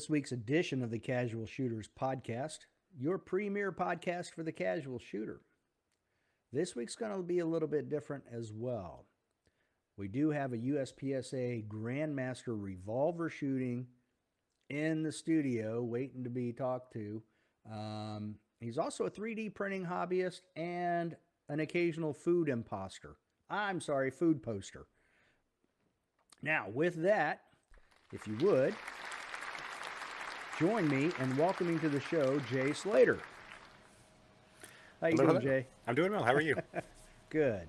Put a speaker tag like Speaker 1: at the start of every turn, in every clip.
Speaker 1: This week's edition of the Casual Shooters Podcast, your premier podcast for the casual shooter. This week's going to be a little bit different as well. We do have a USPSA Grandmaster revolver shooting in the studio waiting to be talked to. Um, he's also a 3D printing hobbyist and an occasional food imposter. I'm sorry, food poster. Now, with that, if you would, join me in welcoming to the show Jay Slater. How you
Speaker 2: Hello,
Speaker 1: doing. Jay?
Speaker 2: I'm doing well. How are you?
Speaker 1: Good.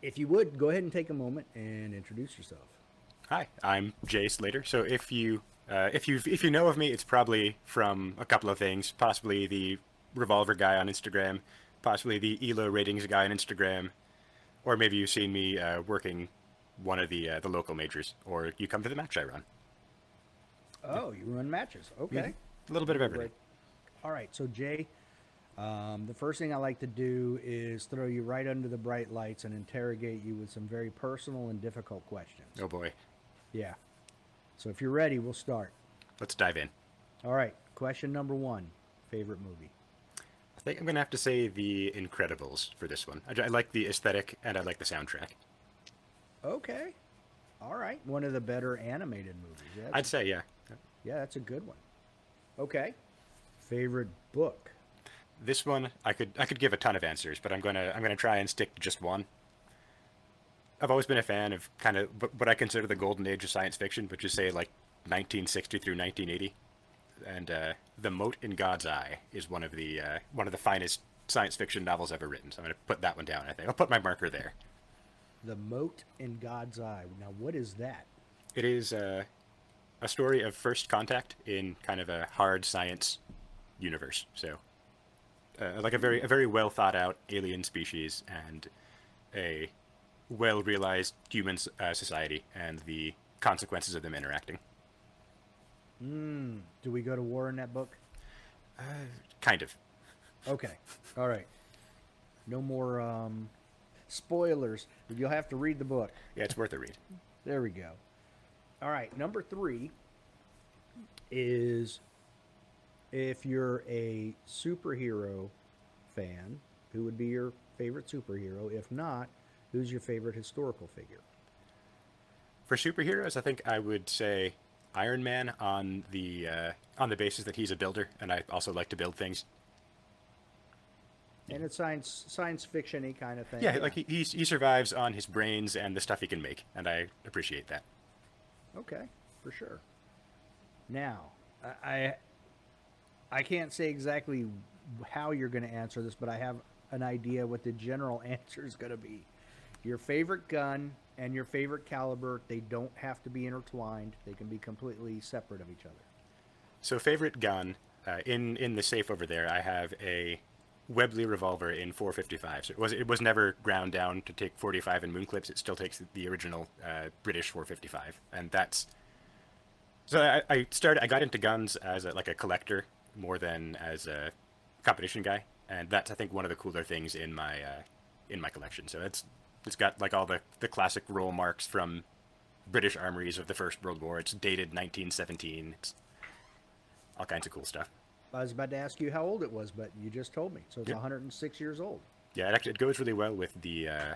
Speaker 1: If you would, go ahead and take a moment and introduce yourself.
Speaker 2: Hi, I'm Jay Slater. So if you uh, if you if you know of me, it's probably from a couple of things. Possibly the revolver guy on Instagram, possibly the Elo ratings guy on Instagram, or maybe you've seen me uh, working one of the uh, the local majors, or you come to the match I run.
Speaker 1: Oh, you run matches. Okay.
Speaker 2: A little bit of everything.
Speaker 1: All right. So, Jay, um, the first thing I like to do is throw you right under the bright lights and interrogate you with some very personal and difficult questions.
Speaker 2: Oh boy,
Speaker 1: Yeah. So, if you're ready, we'll start.
Speaker 2: let's dive in.
Speaker 1: All right. Question number one favorite movie?
Speaker 2: I think I'm gonna have to say The Incredibles for this one. I, I like the aesthetic and I like the soundtrack.
Speaker 1: Okay. All right. One of the better animated movies. Yeah,
Speaker 2: I'd say yeah.
Speaker 1: Yeah, that's a good one. Okay. Favorite book?
Speaker 2: This one, I could I could give a ton of answers, but I'm gonna I'm gonna try and stick to just one. I've always been a fan of kind of what I consider the golden age of science fiction, which is say like 1960 through 1980, and uh, The Moat in God's Eye is one of the uh, one of the finest science fiction novels ever written. So I'm gonna put that one down. I think I'll put my marker there.
Speaker 1: The Moat in God's Eye. Now, what is that?
Speaker 2: It is uh, a story of first contact in kind of a hard science universe. So, uh, like a very a very well thought out alien species and a well realized human uh, society and the consequences of them interacting.
Speaker 1: Hmm. Do we go to war in that book?
Speaker 2: Kind of.
Speaker 1: Okay. All right. No more um, spoilers. You'll have to read the book.
Speaker 2: Yeah, it's worth a read.
Speaker 1: There we go. All right. Number three is if you're a superhero fan, who would be your favorite superhero? If not, who's your favorite historical figure?
Speaker 2: For superheroes, I think I would say Iron Man on the uh, on the basis that he's a builder, and I also like to build things.
Speaker 1: And it's science science fiction-y kind of thing.
Speaker 2: Yeah, like he, he he survives on his brains and the stuff he can make, and I appreciate that.
Speaker 1: Okay, for sure. Now, I I, can't say exactly how you're going to answer this, but I have an idea what the general answer is going to be. Your favorite gun and your favorite caliber, they don't have to be intertwined. They can be completely separate of each other.
Speaker 2: So favorite gun uh, in in the safe over there, I have a Webley revolver in 455. So it was it was never ground down to take 45 in moon clips. It still takes the original uh, British 455, and that's. So I, I started. I got into guns as a, like a collector more than as a competition guy, and that's I think one of the cooler things in my uh, in my collection. So it's it's got like all the the classic roll marks from British armories of the First World War. It's dated 1917. It's all kinds of cool stuff.
Speaker 1: I was about to ask you how old it was, but you just told me. So it's
Speaker 2: Yep.
Speaker 1: 106 years old.
Speaker 2: Yeah, it actually it goes really well with the uh,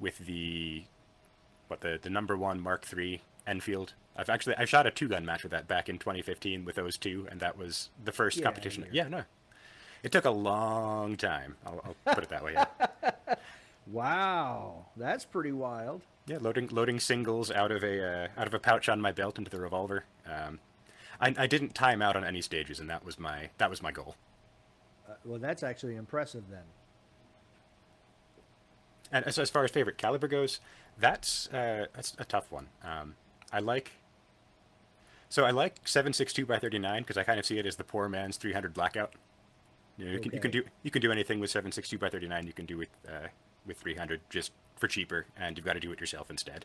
Speaker 2: with the what the the number one Mark III Enfield. I've actually I shot a two gun match with that back in 2015 with those two, and that was the first
Speaker 1: Get
Speaker 2: competition. Yeah, no, it took a long time. I'll, I'll put it that way. Yeah.
Speaker 1: Wow, that's pretty wild.
Speaker 2: Yeah, loading loading singles out of a uh, out of a pouch on my belt into the revolver. Um, I, I didn't time out on any stages, and that was my that was my goal.
Speaker 1: Uh, well, that's actually impressive then.
Speaker 2: And as, as far as favorite caliber goes, that's uh, that's a tough one. Um, I like. So I like 762 by 39 because I kind of see it as the poor man's 300 blackout. You, know, you, can, you can do you can do anything with 762 by 39. You can do with uh, with 300 just for cheaper, and you've got to do it yourself instead.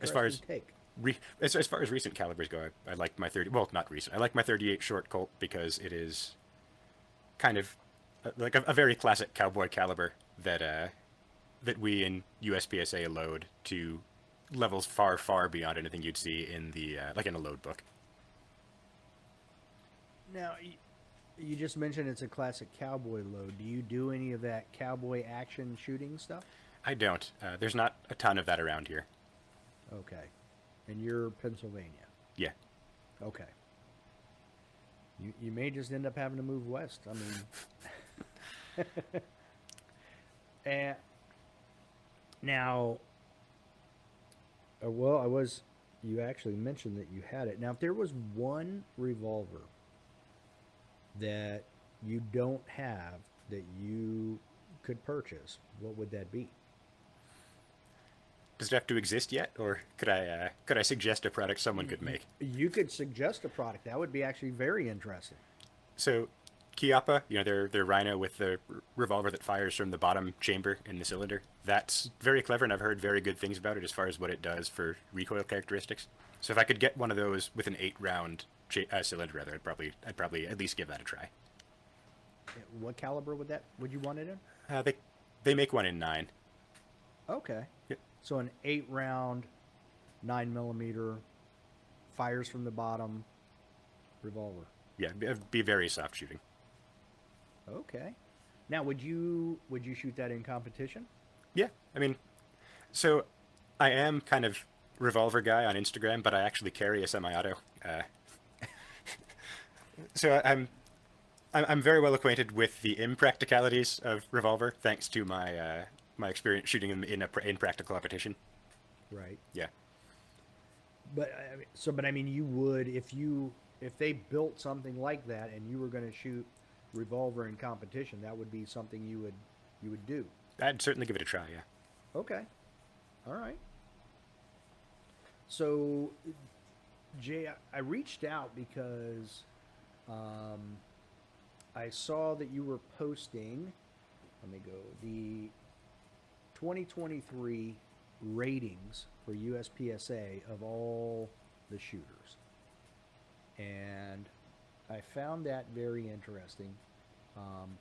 Speaker 2: As far as-
Speaker 1: take.
Speaker 2: Re- as, as far as recent calibers go, I, I like my 30. Well, not recent. I like my 38 short Colt because it is kind of uh, like a, a very classic cowboy caliber that uh, that we in USPSA load to levels far, far beyond anything you'd see in the uh, like in a load book.
Speaker 1: Now, you just mentioned it's a classic cowboy load. Do you do any of that cowboy action shooting stuff?
Speaker 2: I don't. Uh, there's not a ton of that around here.
Speaker 1: Okay. And you're Pennsylvania.
Speaker 2: Yeah.
Speaker 1: Okay. You you may just end up having to move west. I mean, and now, uh, well, I was. You actually mentioned that you had it. Now, if there was one revolver that you don't have that you could purchase, what would that be?
Speaker 2: Does it have to exist yet, or could I uh, could I suggest a product someone could make?
Speaker 1: You could suggest a product. That would be actually very interesting.
Speaker 2: So, Chiappa, you know, their their Rhino with the r- revolver that fires from the bottom chamber in the cylinder. That's very clever, and I've heard very good things about it as far as what it does for recoil characteristics. So, if I could get one of those with an eight round cha- uh, cylinder, rather, I'd probably I'd probably at least give that a try.
Speaker 1: What caliber would that? Would you want it in?
Speaker 2: Uh, they they make one in nine.
Speaker 1: Okay. So an eight round, nine millimeter, fires from the bottom, revolver.
Speaker 2: Yeah, be, very soft shooting.
Speaker 1: Okay. Now, would you would you shoot that in competition?
Speaker 2: Yeah, I mean, so I am kind of revolver guy on Instagram, but I actually carry a semi-auto. Uh, so I'm, I'm I'm very well acquainted with the impracticalities of revolver, thanks to my uh, my experience shooting them in a in practical competition.
Speaker 1: Right.
Speaker 2: Yeah,
Speaker 1: But I mean, so, but I mean, you would if you if they built something like that and you were going to shoot revolver in competition, that would be something you would you would do.
Speaker 2: I'd certainly give it a try. Yeah.
Speaker 1: Okay. All right. So, Jay, I- I reached out because um, I saw that you were posting. Let me go. The 2023 ratings for USPSA of all the shooters. And I found that very interesting. Um,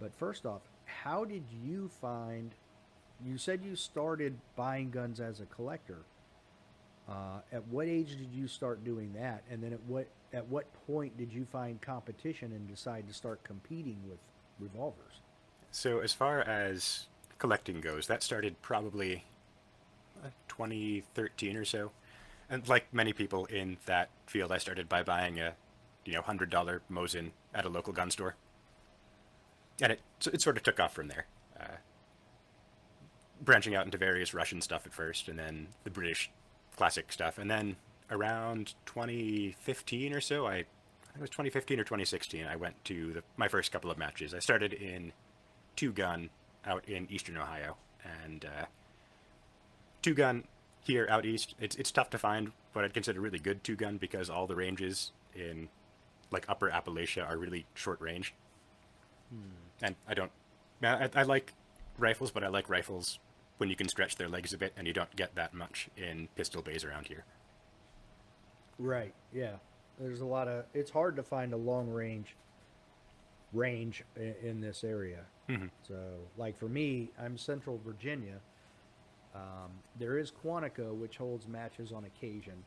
Speaker 1: but first off, how did you find? You said you started buying guns as a collector. Uh, at what age did you start doing that? And then at what at what point did you find competition and decide to start competing with revolvers?
Speaker 2: So as far as collecting goes, that started probably uh, 2013 or so. And like many people in that field, I started by buying a, you know, hundred dollar Mosin at a local gun store, and it it sort of took off from there, uh, branching out into various Russian stuff at first, and then the British classic stuff, and then around 2015 or so, I, I think it was 2015 or 2016, I went to the, my first couple of matches. I started in two gun out in eastern Ohio, and uh, two gun here out east. It's it's tough to find what I'd consider really good two gun because all the ranges in like upper Appalachia are really short range, and I don't. I, I like rifles, but I like rifles when you can stretch their legs a bit, and you don't get that much in pistol bays around here.
Speaker 1: Right. Yeah. There's a lot of. It's hard to find a long range range in, in this area.
Speaker 2: Mhm.
Speaker 1: So, like for me, I'm Central Virginia. Um, there is Quantico, which holds matches on occasion,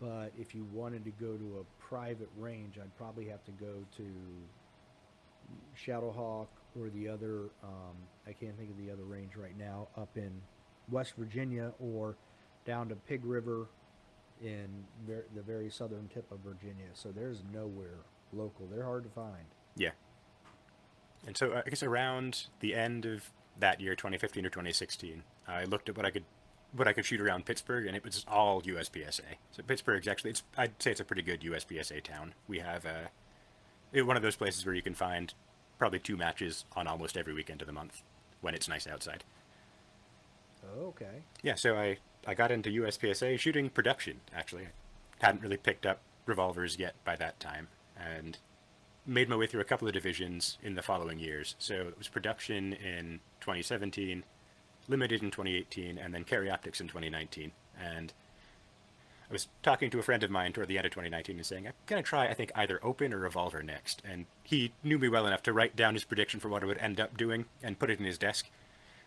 Speaker 1: but if you wanted to go to a private range, I'd probably have to go to Shadowhawk or the other. Um, I can't think of the other range right now up in West Virginia or down to Pig River in ver- the very southern tip of Virginia. So there's nowhere local. They're hard to find.
Speaker 2: Yeah. And so uh, I guess around the end of that year, 2015 or 2016, I looked at what I could what I could shoot around Pittsburgh, and it was all USPSA. So Pittsburgh's actually, it's I'd say it's a pretty good USPSA town. We have uh, it- one of those places where you can find probably two matches on almost every weekend of the month when it's nice outside.
Speaker 1: Okay.
Speaker 2: Yeah, so I, I got into USPSA shooting production, actually. Hadn't really picked up revolvers yet by that time, and made my way through a couple of divisions in the following years. So it was production in 2017, limited in 2018, and then carry optics in 2019. And I was talking to a friend of mine toward the end of 2019 and saying, I'm going to try, I think, either open or revolver next. And he knew me well enough to write down his prediction for what I would end up doing and put it in his desk.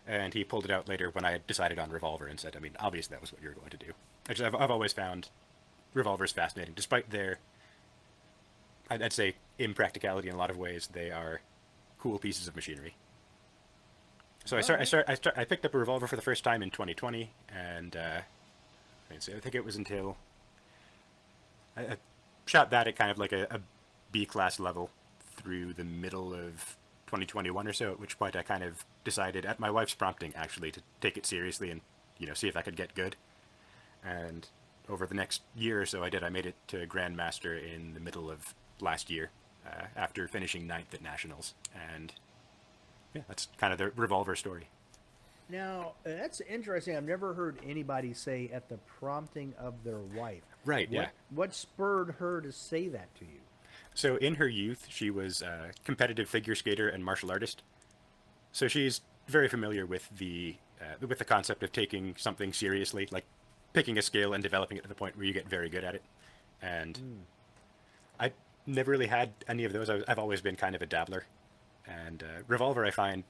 Speaker 2: and he pulled it out later when I had decided on revolver and said, I mean, obviously that was what you were going to do. Actually, I've, I've always found revolvers fascinating, despite their, I'd, I'd say, impracticality in a lot of ways. They are cool pieces of machinery. So I start, I start, I start, I picked up a revolver for the first time in 2020, and uh, I think it was until I, I shot that at kind of like a, a B class level through the middle of 2021 or so. At which point I kind of decided, at my wife's prompting, actually, to take it seriously and you know see if I could get good. And over the next year or so, I did. I made it to Grandmaster in the middle of last year, uh, after finishing ninth at nationals, and yeah, that's kind of the revolver story.
Speaker 1: Now, that's interesting. I've never heard anybody say at the prompting of their wife.
Speaker 2: Right,
Speaker 1: What,
Speaker 2: yeah.
Speaker 1: What spurred her to say that to you?
Speaker 2: So in her youth, she was a competitive figure skater and martial artist. So she's very familiar with the uh, with the concept of taking something seriously, like picking a skill and developing it to the point where you get very good at it. And I never really had any of those. I've always been kind of a dabbler. And uh, revolver, I find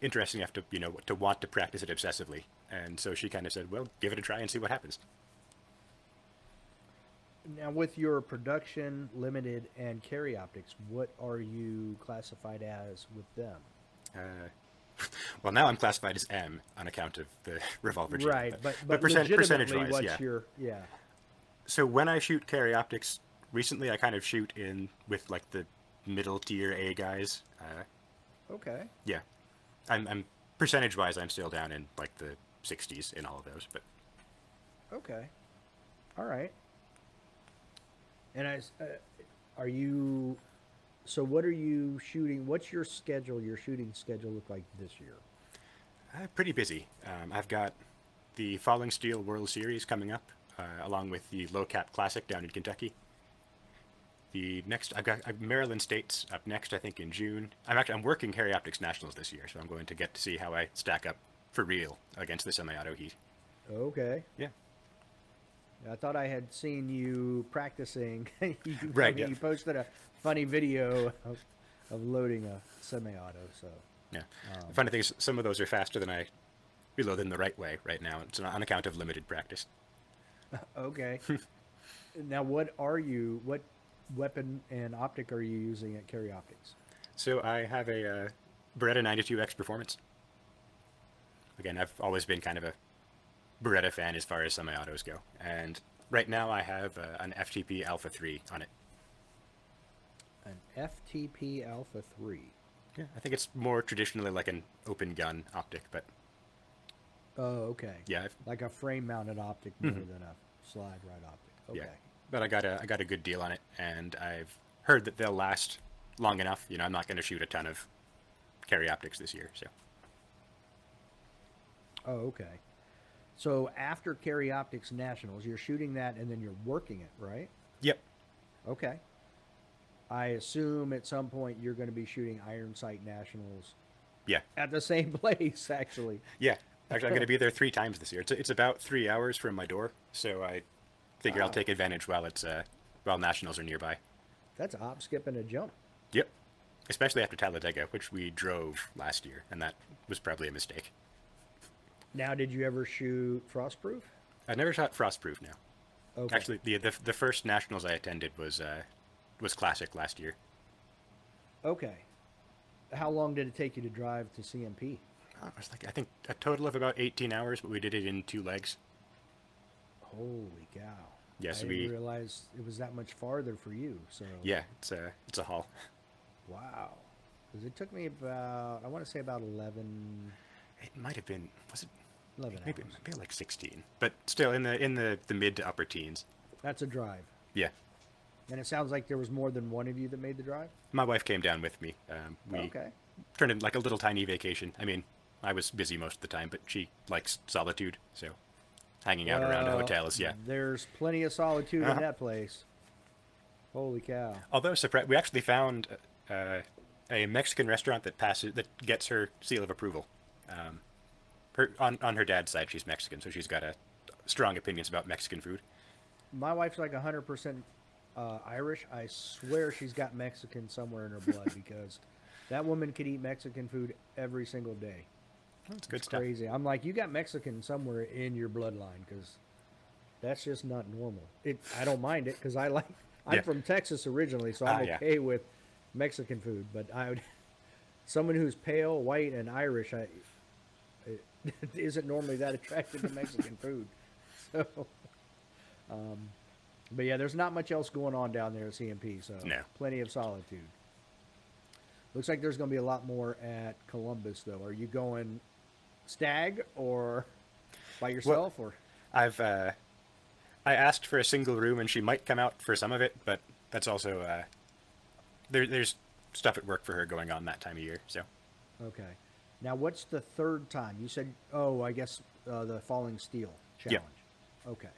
Speaker 2: interesting enough to you know to want to practice it obsessively. And so she kind of said, "Well, give it a try and see what happens."
Speaker 1: Now, with your production limited and carry optics, what are you classified as with them?
Speaker 2: Uh, well, now I'm classified as M on account of the revolver. gene,
Speaker 1: Right, but but,
Speaker 2: percent, percentage wise, yeah.
Speaker 1: your yeah?
Speaker 2: So when I shoot carry optics, recently I kind of shoot in with like the middle tier A guys. Uh,
Speaker 1: Okay,
Speaker 2: yeah, I'm, I'm percentage wise, I'm still down in like the 60s in all of those, but
Speaker 1: okay, all right. And I, uh, are you? So, what are you shooting? What's your schedule? Your shooting schedule look like this year?
Speaker 2: uh, pretty busy. Um, I've got the Falling Steel World Series coming up, uh, along with the Low Cap Classic down in Kentucky. The next, I've got uh, Maryland States up next, I think in June. I'm actually I'm working Carry Optics Nationals this year, so I'm going to get to see how I stack up for real against the semi-auto heat.
Speaker 1: Okay.
Speaker 2: Yeah.
Speaker 1: I thought I had seen you practicing. you,
Speaker 2: Right, yeah.
Speaker 1: You posted a funny video of, of loading a semi-auto. So,
Speaker 2: Yeah.
Speaker 1: Um,
Speaker 2: the funny thing is, some of those are faster than I reload them the right way right now. It's on account of limited practice.
Speaker 1: okay. now, what are you? What weapon and optic are you using at Carry Optics?
Speaker 2: So I have a uh, Beretta 92X Performance. Again, I've always been kind of a Beretta fan as far as semi-autos go, and right now I have uh, an FTP Alpha 3 on it.
Speaker 1: An FTP Alpha Three.
Speaker 2: Yeah, I think it's more traditionally like an open gun optic, but
Speaker 1: Oh, okay.
Speaker 2: yeah, I've,
Speaker 1: Like a frame-mounted optic more
Speaker 2: Mhm.
Speaker 1: than a slide-right optic. Okay.
Speaker 2: yeah. But I got a I got a good deal on it, and I've heard that they'll last long enough. You know, I'm not going to shoot a ton of carry optics this year, so
Speaker 1: Oh, okay. So after Carry Optics Nationals, you're shooting that and then you're working it, right?
Speaker 2: yep.
Speaker 1: Okay. I assume at some point you're going to be shooting Iron Sight Nationals
Speaker 2: Yeah,
Speaker 1: at the same place, actually.
Speaker 2: Yeah, actually, I'm going to be there three times this year. It's, it's about three hours from my door, so I figure I'll take advantage while it's uh, while nationals are nearby.
Speaker 1: That's a hop, skip, and a jump.
Speaker 2: Yep, especially after Talladega, which we drove last year, and that was probably a mistake.
Speaker 1: Now, did you ever shoot Frostproof?
Speaker 2: I never shot Frostproof now.
Speaker 1: Okay.
Speaker 2: Actually, the, the the first nationals I attended was uh, was classic last year.
Speaker 1: Okay. How long did it take you to drive to CMP?
Speaker 2: Oh, it was like I think a total of about 18 hours, but we did it in two legs.
Speaker 1: Holy cow.
Speaker 2: Yes,
Speaker 1: I
Speaker 2: we-
Speaker 1: didn't realize it was that much farther for you. So
Speaker 2: Yeah, it's a it's a haul.
Speaker 1: Wow. Because it took me about, I want to say about 11,
Speaker 2: It might have been was it
Speaker 1: 11
Speaker 2: maybe
Speaker 1: hours.
Speaker 2: maybe like 16, but still in the in the the mid to upper teens.
Speaker 1: That's a drive.
Speaker 2: Yeah.
Speaker 1: And it sounds like there was more than one of you that made the drive?
Speaker 2: My wife came down with me. Um, we
Speaker 1: okay.
Speaker 2: turned it like a little tiny vacation. I mean, I was busy most of the time, but she likes solitude, so hanging out around a hotel is yeah.
Speaker 1: There's plenty of solitude in
Speaker 2: Uh-huh.
Speaker 1: that place. Holy cow.
Speaker 2: Although we actually found uh, a Mexican restaurant that passes that gets her seal of approval. Um, her on on her dad's side, she's Mexican, so she's got a strong opinions about Mexican food.
Speaker 1: My wife's like 100% uh, Irish. I swear she's got Mexican somewhere in her blood because that woman could eat Mexican food every single day.
Speaker 2: That's good stuff.
Speaker 1: crazy. I'm like, you got Mexican somewhere in your bloodline because that's just not normal. It. I don't mind it because I like. I'm
Speaker 2: Yeah.
Speaker 1: from Texas originally, so I'm
Speaker 2: Ah, yeah.
Speaker 1: okay with Mexican food. But I would, someone who's pale, white, and Irish, I it isn't normally that attracted to Mexican food. So, um, but yeah, there's not much else going on down there at CMP. So
Speaker 2: No.
Speaker 1: plenty of solitude. Looks like there's going to be a lot more at Columbus, though. Are you going stag or by yourself or?
Speaker 2: I've uh, I asked for a single room, and she might come out for some of it, but that's also uh, there. There's stuff at work for her going on that time of year. So
Speaker 1: Okay. Now, what's the third time? You said, oh, I guess uh, the Falling Steel
Speaker 2: Yeah.
Speaker 1: challenge. Okay.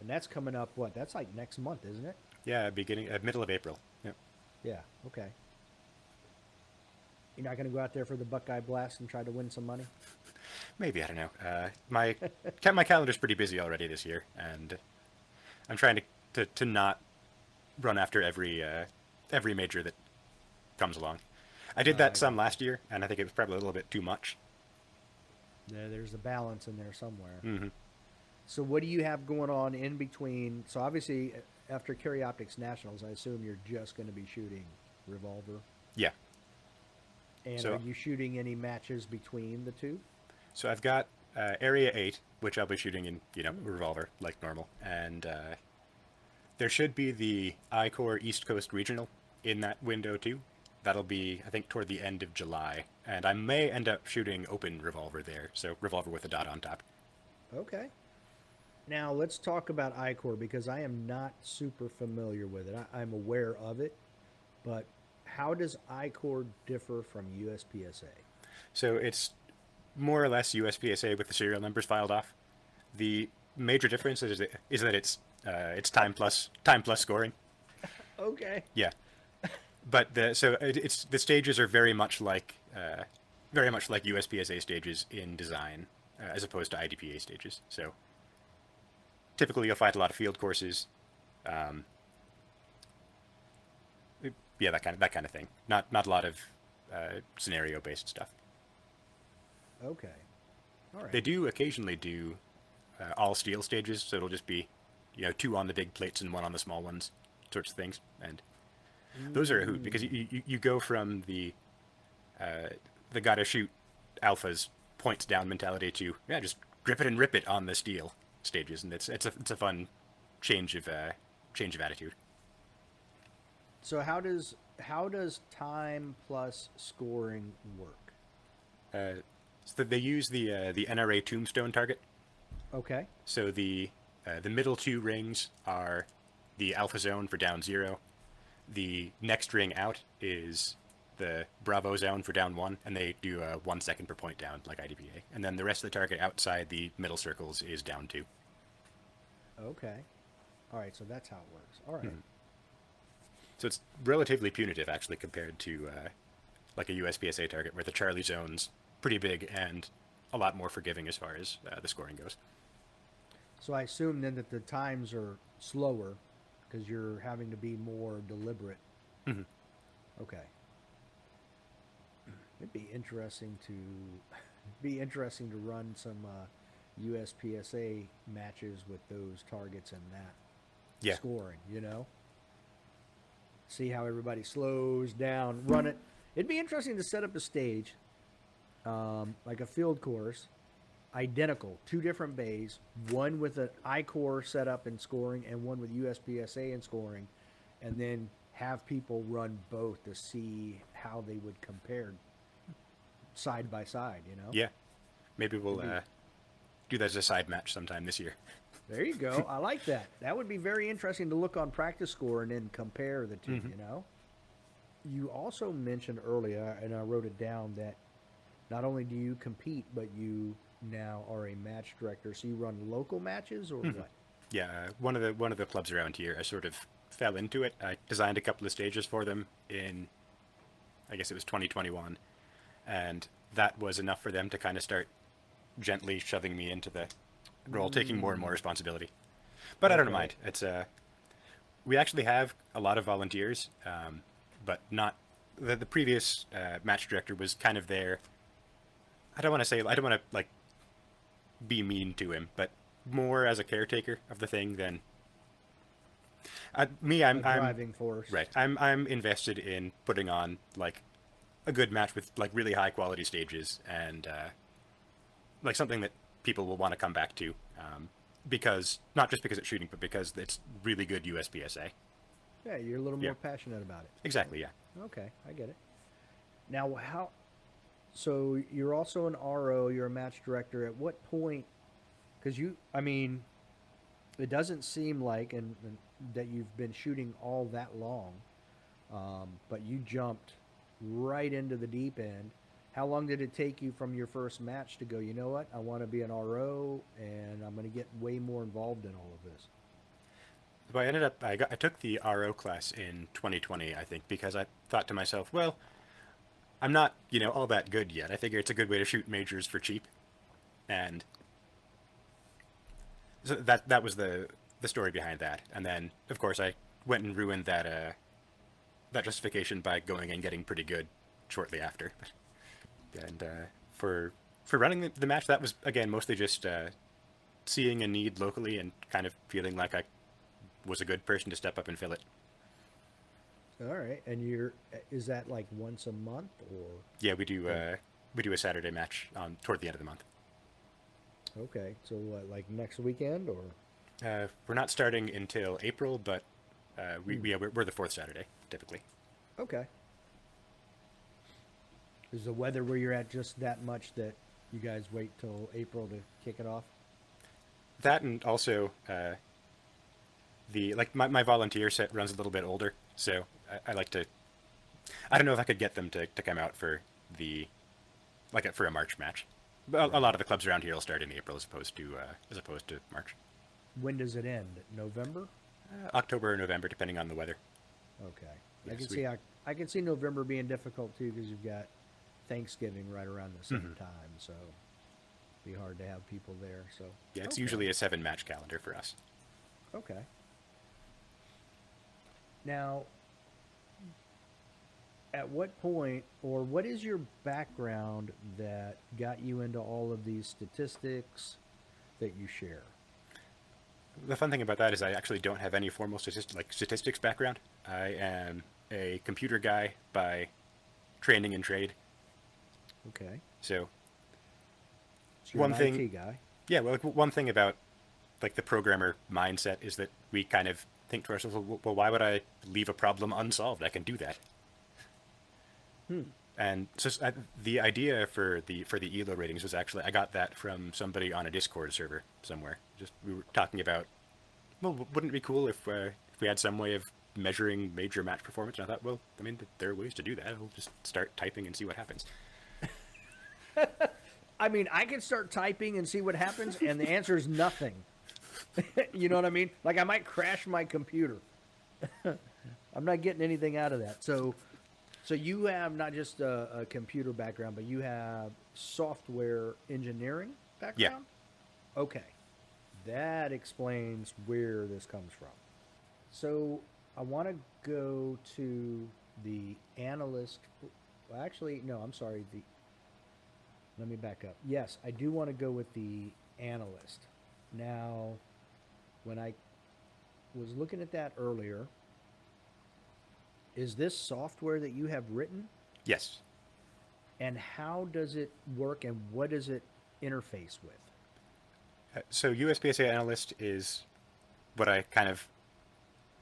Speaker 1: And that's coming up, what? That's like next month, isn't it?
Speaker 2: yeah, beginning uh, middle of April. Yep.
Speaker 1: Yeah. Okay. You're not going to go out there for the Buckeye Blast and try to win some money?
Speaker 2: Maybe I don't know. Uh, my my calendar's pretty busy already this year, and I'm trying to to, to not run after every uh, every major that comes along. I did that some last year, and I think it was probably a little bit too much.
Speaker 1: There, there's a balance in there somewhere.
Speaker 2: hmm
Speaker 1: So, what do you have going on in between? So, obviously, after Carry Optics Nationals, I assume you're just going to be shooting Revolver.
Speaker 2: Yeah.
Speaker 1: And
Speaker 2: So-
Speaker 1: are you shooting any matches between the two?
Speaker 2: So I've got uh, Area 8, which I'll be shooting in, you know, revolver like normal, and uh, there should be the ICORE East Coast Regional in that window too. That'll be, I think, toward the end of July, and I may end up shooting open revolver there, so revolver with a dot on top.
Speaker 1: Okay. Now let's talk about ICORE because I am not super familiar with it. I, I'm aware of it, but how does ICORE differ from USPSA?
Speaker 2: So it's more or less USPSA with the serial numbers filed off. The major difference is, is that it's uh, it's time plus time plus scoring.
Speaker 1: Okay.
Speaker 2: Yeah, but the so it, it's the stages are very much like uh, very much like USPSA stages in design, uh, as opposed to IDPA stages. So typically, you'll find a lot of field courses. Um, yeah, that kind of that kind of thing. Not not a lot of uh, scenario based stuff.
Speaker 1: Okay. All right.
Speaker 2: They do occasionally do uh, all steel stages, so it'll just be, you know, two on the big plates and one on the small ones, sorts of things. And those are a hoot because you, you, you go from the uh, the gotta shoot alphas points down mentality to yeah just grip it and rip it on the steel stages, and it's it's a it's a fun change of uh, change of attitude.
Speaker 1: So how does how does time plus scoring work?
Speaker 2: Uh, so they use the uh, the NRA tombstone target.
Speaker 1: Okay.
Speaker 2: So the uh, the middle two rings are the alpha zone for down zero. The next ring out is the Bravo zone for down one, and they do uh, one second per point down like IDPA. And then the rest of the target outside the middle circles is down two.
Speaker 1: Okay. All right. So that's how it works. All right.
Speaker 2: So it's relatively punitive actually compared to uh, like a USPSA target where the Charlie zone's pretty big and a lot more forgiving as far as uh, the scoring goes.
Speaker 1: So I assume then that the times are slower because you're having to be more deliberate.
Speaker 2: Mhm.
Speaker 1: Okay. It'd be interesting to be interesting to run some uh, USPSA matches with those targets and that
Speaker 2: Yeah.
Speaker 1: scoring. You know, see how everybody slows down, run it. It'd be interesting to set up a stage, um, like a field course, identical, two different bays, one with an ICORE setup and scoring, and one with USPSA and scoring, and then have people run both to see how they would compare side by side. You know?
Speaker 2: Yeah. Maybe we'll
Speaker 1: Maybe-
Speaker 2: uh, do that as a side match sometime this year.
Speaker 1: There you go. I like that. That would be very interesting to look on practice score and then compare the 2
Speaker 2: Mhm.
Speaker 1: you know? You also mentioned earlier, and I wrote it down, that not only do you compete, but you now are a match director. So you run local matches or
Speaker 2: Mhm.
Speaker 1: what?
Speaker 2: Yeah, uh, one of the one of the clubs around here, I sort of fell into it. I designed a couple of stages for them in, I guess it was 2021, and that was enough for them to kind of start gently shoving me into the role, taking more and more responsibility. But I don't mind. It's uh, we actually have a lot of volunteers, um, but not the the previous uh, match director was kind of there. I don't want to say I don't want to like be mean to him, but more as a caretaker of the thing than uh, me. I'm,
Speaker 1: A
Speaker 2: I'm
Speaker 1: driving force.
Speaker 2: right. I'm I'm invested in putting on like a good match with like really high quality stages and uh, like something that people will want to come back to um, because not just because it's shooting, but because it's really good USPSA.
Speaker 1: Yeah, you're a little
Speaker 2: Yeah.
Speaker 1: more passionate about it.
Speaker 2: Exactly. Yeah.
Speaker 1: Okay, I get it. Now, how? So you're also an RO. You're a match director. At what point? Because you, I mean, it doesn't seem like and, and that you've been shooting all that long, um, but you jumped right into the deep end. How long did it take you from your first match to go? You know what? I want to be an RO, and I'm going to get way more involved in all of this.
Speaker 2: So I ended up I got I took the RO class in 2020, I think, because I thought to myself, well, I'm not you know all that good yet. I figure it's a good way to shoot majors for cheap, and so that that was the the story behind that. And then of course I went and ruined that uh that justification by going and getting pretty good shortly after. And uh, for for running the, the match, that was again mostly just uh, seeing a need locally and kind of feeling like I was a good person to step up and fill it.
Speaker 1: All right, and you're is that like once a month or?
Speaker 2: Yeah, we do uh, we do a Saturday match on toward the end of the month.
Speaker 1: Okay, so what, like next weekend or?
Speaker 2: Uh, we're not starting until April, but uh, we, we we're, we're the fourth Saturday typically.
Speaker 1: Okay. Is the weather where you're at just that much that you guys wait till April to kick it off?
Speaker 2: That and also uh, the like my, my volunteer set runs a little bit older, so I, I like to. I don't know if I could get them to, to come out for the like a, for a March match. But a, a lot of the clubs around here will start in April as opposed to uh, as opposed to March,
Speaker 1: When does it end? November?
Speaker 2: uh, October or November, depending on the weather.
Speaker 1: Okay. I can
Speaker 2: we-
Speaker 1: see Oc- I can see November being difficult too because you've got Thanksgiving right around the same
Speaker 2: Mhm.
Speaker 1: time, so it'd be hard to have people there. So
Speaker 2: Yeah, it's
Speaker 1: Okay.
Speaker 2: usually a seven match calendar for us.
Speaker 1: Okay. Now, at what point or what is your background that got you into all of these statistics that you share?
Speaker 2: The fun thing about that is I actually don't have any formal like statistics background. I am a computer guy by training and trade.
Speaker 1: Okay.
Speaker 2: So
Speaker 1: So
Speaker 2: One thing-
Speaker 1: IT guy.
Speaker 2: yeah, well, like, one thing about like the programmer mindset is that we kind of think to ourselves, well, well, why would I leave a problem unsolved? I can do that.
Speaker 1: Hmm.
Speaker 2: And so uh, the idea for the for the Elo ratings was actually I got that from somebody on a Discord server somewhere. Just we were talking about, well, wouldn't it be cool if uh, if we had some way of measuring major match performance? And I thought, well, I mean, there are ways to do that. I'll just start typing and see what happens.
Speaker 1: I mean, I can start typing and see what happens, and the answer is nothing. you know what I mean? Like I might crash my computer. I'm not getting anything out of that. So, so you have not just a, a computer background, but you have software engineering background. Yeah. Okay, that explains where this comes from. So I want to go to the analyst. Well, actually, no. I'm sorry. The let me back up. Yes, I do want to go with the analyst. Now, when I was looking at that earlier, is this software that you have written?
Speaker 2: Yes.
Speaker 1: And how does it work and what does it interface with?
Speaker 2: Uh, so USPSA analyst is what I kind of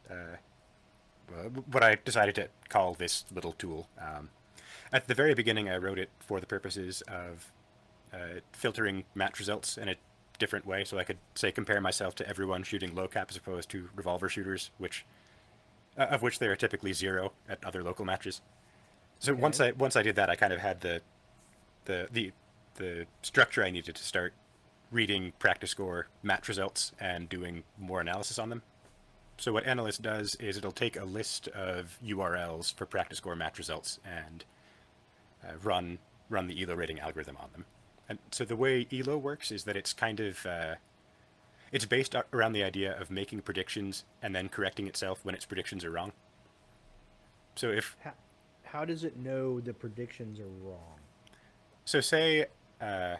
Speaker 2: uh, uh, what I decided to call this little tool. Um, at the very beginning, I wrote it for the purposes of uh, filtering match results in a different way, so I could say compare myself to everyone shooting low cap as opposed to revolver shooters, which uh, of which there are typically zero at other local matches. So
Speaker 1: Okay.
Speaker 2: once I once I did that, I kind of had the the the the structure I needed to start reading practice score match results and doing more analysis on them. So what Analyst does is it'll take a list of URLs for practice score match results and uh, run run the ELO rating algorithm on them. And so the way ELO works is that it's kind of uh, it's based around the idea of making predictions and then correcting itself when its predictions are wrong. So if
Speaker 1: How, how does it know the predictions are wrong?
Speaker 2: So say uh,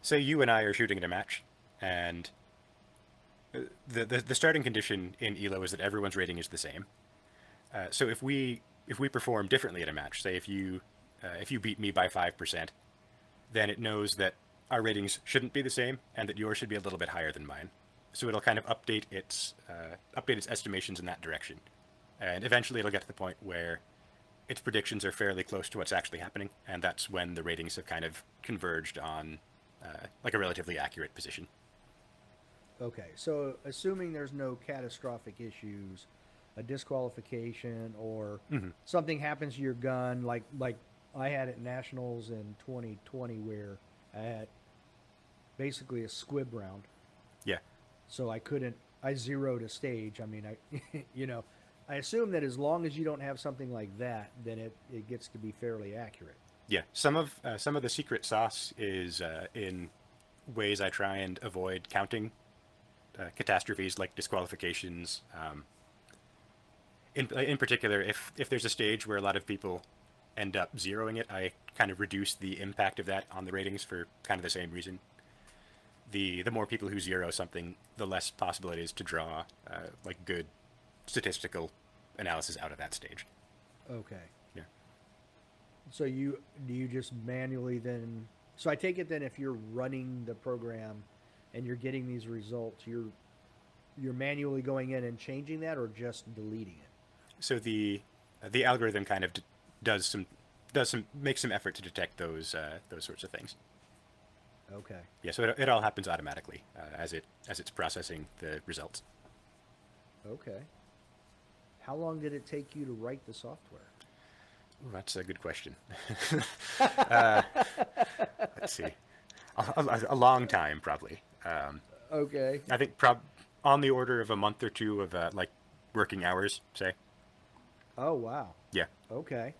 Speaker 2: say you and I are shooting at a match, and uh, the, the the starting condition in Elo is that everyone's rating is the same. Uh, so if we if we perform differently at a match, say if you uh, if you beat me by five percent, then it knows that our ratings shouldn't be the same and that yours should be a little bit higher than mine. So it'll kind of update its uh, update its estimations in that direction, and eventually it'll get to the point where its predictions are fairly close to what's actually happening, and that's when the ratings have kind of converged on uh, like a relatively accurate position.
Speaker 1: Okay, so assuming there's no catastrophic issues, a disqualification or
Speaker 2: Mhm.
Speaker 1: something happens to your gun, like like I had at nationals in 2020 where I had basically a squib round,
Speaker 2: Yeah.
Speaker 1: so I couldn't. I zeroed a stage. I mean, I you know, I assume that as long as you don't have something like that, then it it gets to be fairly accurate.
Speaker 2: Yeah, some of uh, some of the secret sauce is uh, in ways I try and avoid counting uh, catastrophes like disqualifications. Um, in in particular, if if there's a stage where a lot of people end up zeroing it, I kind of reduce the impact of that on the ratings for kind of the same reason. The the more people who zero something, the less possible it is to draw uh, like good statistical analysis out of that stage.
Speaker 1: Okay.
Speaker 2: Yeah.
Speaker 1: So you do you just manually then? So I take it then if you're running the program and you're getting these results, you're you're manually going in and changing that, or just deleting it.
Speaker 2: so the the algorithm kind of d- does some does some makes some effort to detect those uh, those sorts of things.
Speaker 1: Okay.
Speaker 2: Yeah, so it, it all happens automatically uh, as it as it's processing the results.
Speaker 1: Okay. How long did it take you to write the software?
Speaker 2: Ooh, that's a good question. uh, let's see, a, a, a long time probably. Um,
Speaker 1: Okay.
Speaker 2: I think prob on the order of a month or two of uh, like working hours, say.
Speaker 1: Oh wow.
Speaker 2: Yeah,
Speaker 1: Okay.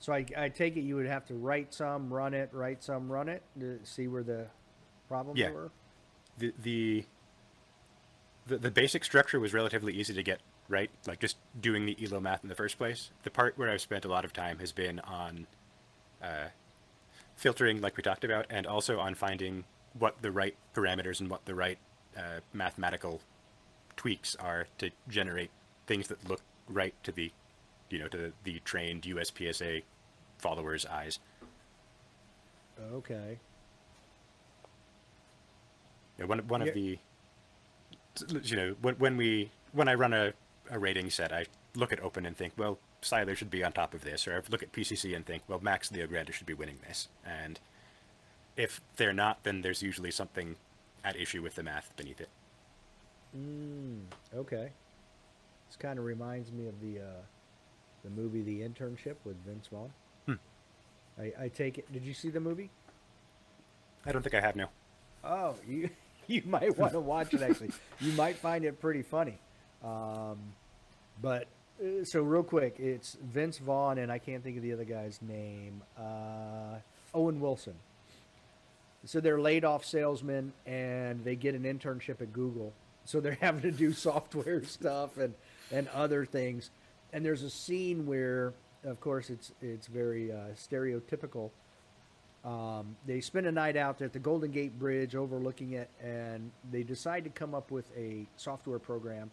Speaker 1: So I, I take it you would have to write some, run it, write some, run it to see where the problems
Speaker 2: Yeah.
Speaker 1: were.
Speaker 2: the the the, the basic structure was relatively easy to get right like just doing the elo math in the first place the part where i've spent a lot of time has been on uh, filtering like we talked about and also on finding what the right parameters and what the right uh, mathematical tweaks are to generate things that look right to the you know to the, the trained uspsa followers eyes
Speaker 1: Okay.
Speaker 2: Yeah, one one
Speaker 1: Yeah.
Speaker 2: of the you know when when we when I run a, a rating set, I look at open and think, well, Sailer should be on top of this, or I look at PCC and think, well, Max Leograndis should be winning this, and if they're not, then there's usually something at issue with the math beneath it.
Speaker 1: Mm, okay. This kind of reminds me of the uh, the movie The Internship with Vince Vaughn.
Speaker 2: Hmm.
Speaker 1: I, I take it. Did you see the movie?
Speaker 2: I don't think I have no.
Speaker 1: Oh, you you might want to watch it. Actually, you might find it pretty funny. Um, but uh, so real quick, it's Vince Vaughn and I can't think of the other guy's name. Uh, Owen Wilson. So they're laid off salesmen and they get an internship at Google. So they're having to do software stuff and, and other things. And there's a scene where, of course, it's it's very uh, stereotypical. Um, they spend a night out at the Golden Gate Bridge overlooking it, and they decide to come up with a software program